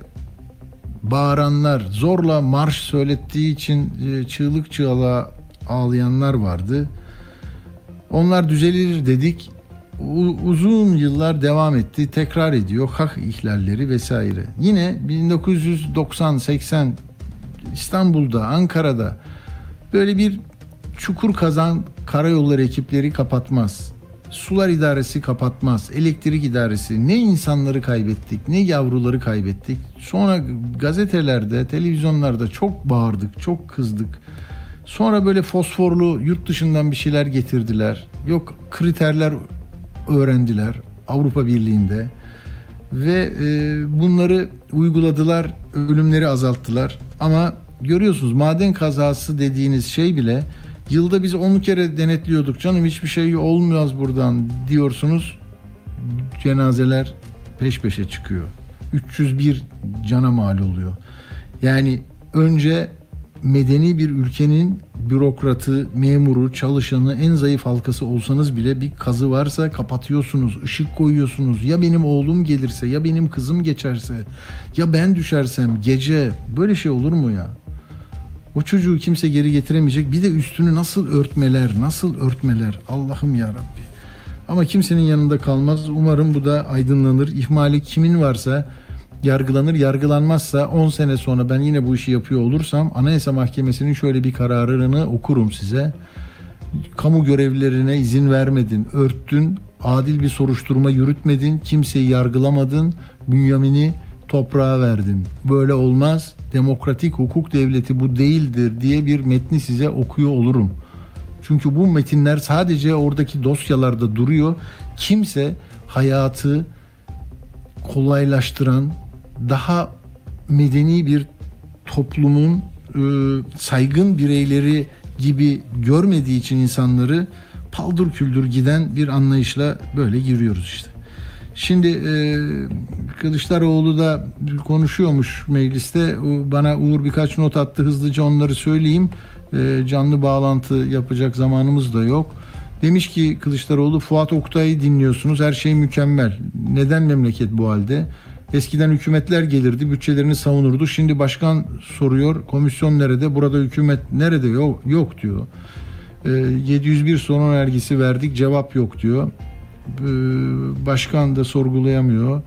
A: bağıranlar zorla marş söylettiği için e, çığlık çığlığa ağlayanlar vardı. Onlar düzelir dedik. Uzun yıllar devam etti. Tekrar ediyor. Hak ihlalleri vesaire. Yine 1990-80 İstanbul'da, Ankara'da böyle bir çukur kazan karayolları ekipleri kapatmaz. Sular idaresi kapatmaz. Elektrik idaresi. Ne insanları kaybettik, ne yavruları kaybettik. Sonra gazetelerde, televizyonlarda çok bağırdık, çok kızdık. Sonra böyle fosforlu yurt dışından bir şeyler getirdiler. Yok kriterler öğrendiler Avrupa Birliği'nde ve e, bunları uyguladılar, ölümleri azalttılar. Ama görüyorsunuz maden kazası dediğiniz şey bile yılda biz 10 kere denetliyorduk. Canım hiçbir şey olmuyor buradan diyorsunuz. Cenazeler peş peşe çıkıyor. 301 cana mal oluyor. Yani önce medeni bir ülkenin bürokratı, memuru, çalışanı, en zayıf halkası olsanız bile bir kazı varsa kapatıyorsunuz, ışık koyuyorsunuz. Ya benim oğlum gelirse, ya benim kızım geçerse, ya ben düşersem gece böyle şey olur mu ya? O çocuğu kimse geri getiremeyecek. Bir de üstünü nasıl örtmeler, nasıl örtmeler Allah'ım ya Rabbi. Ama kimsenin yanında kalmaz. Umarım bu da aydınlanır. İhmali kimin varsa yargılanır. Yargılanmazsa 10 sene sonra ben yine bu işi yapıyor olursam Anayasa Mahkemesi'nin şöyle bir kararını okurum size. Kamu görevlilerine izin vermedin, örttün, adil bir soruşturma yürütmedin, kimseyi yargılamadın, Bünyamin'i toprağa verdin. Böyle olmaz. Demokratik hukuk devleti bu değildir diye bir metni size okuyor olurum. Çünkü bu metinler sadece oradaki dosyalarda duruyor. Kimse hayatı kolaylaştıran, daha medeni bir toplumun e, saygın bireyleri gibi görmediği için insanları paldır küldür giden bir anlayışla böyle giriyoruz işte. Şimdi e, Kılıçdaroğlu da konuşuyormuş mecliste. Bana Uğur birkaç not attı. Hızlıca onları söyleyeyim. E, canlı bağlantı yapacak zamanımız da yok. Demiş ki Kılıçdaroğlu Fuat Oktay'ı dinliyorsunuz. Her şey mükemmel. Neden memleket bu halde? Eskiden hükümetler gelirdi, bütçelerini savunurdu. Şimdi başkan soruyor, komisyon nerede? Burada hükümet nerede? Yok, yok diyor. E, 701 sorun önergesi verdik, cevap yok diyor. E, başkan da sorgulayamıyor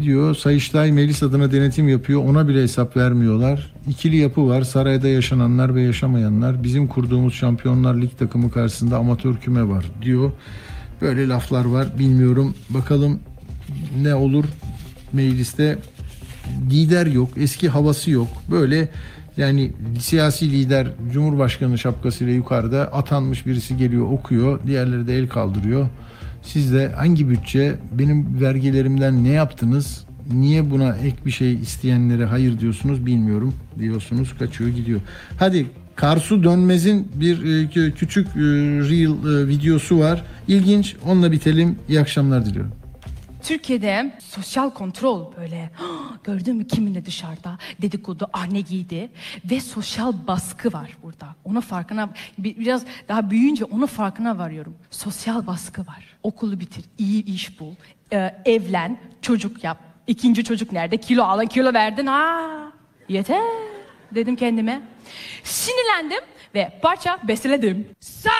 A: diyor. Sayıştay meclis adına denetim yapıyor. Ona bile hesap vermiyorlar. İkili yapı var. Sarayda yaşananlar ve yaşamayanlar. Bizim kurduğumuz Şampiyonlar Lig takımı karşısında amatör küme var diyor. Böyle laflar var. Bilmiyorum. Bakalım ne olur mecliste lider yok. Eski havası yok. Böyle yani siyasi lider Cumhurbaşkanı şapkasıyla yukarıda atanmış birisi geliyor okuyor. Diğerleri de el kaldırıyor. Siz de hangi bütçe benim vergilerimden ne yaptınız? Niye buna ek bir şey isteyenlere hayır diyorsunuz bilmiyorum diyorsunuz kaçıyor gidiyor. Hadi Karsu Dönmez'in bir e, kü- küçük e, reel e, videosu var. İlginç. Onunla bitelim. İyi akşamlar diliyorum.
L: Türkiye'de sosyal kontrol böyle gördün mü kiminle dışarıda dedikodu ah ne giydi ve sosyal baskı var burada. Onun farkına bi- biraz daha büyüyünce onun farkına varıyorum. Sosyal baskı var. Okulu bitir, iyi iş bul, e, evlen, çocuk yap. İkinci çocuk nerede? Kilo alın, kilo verdin. Ha, yeter dedim kendime. Sinirlendim ve parça besteledim. Sağ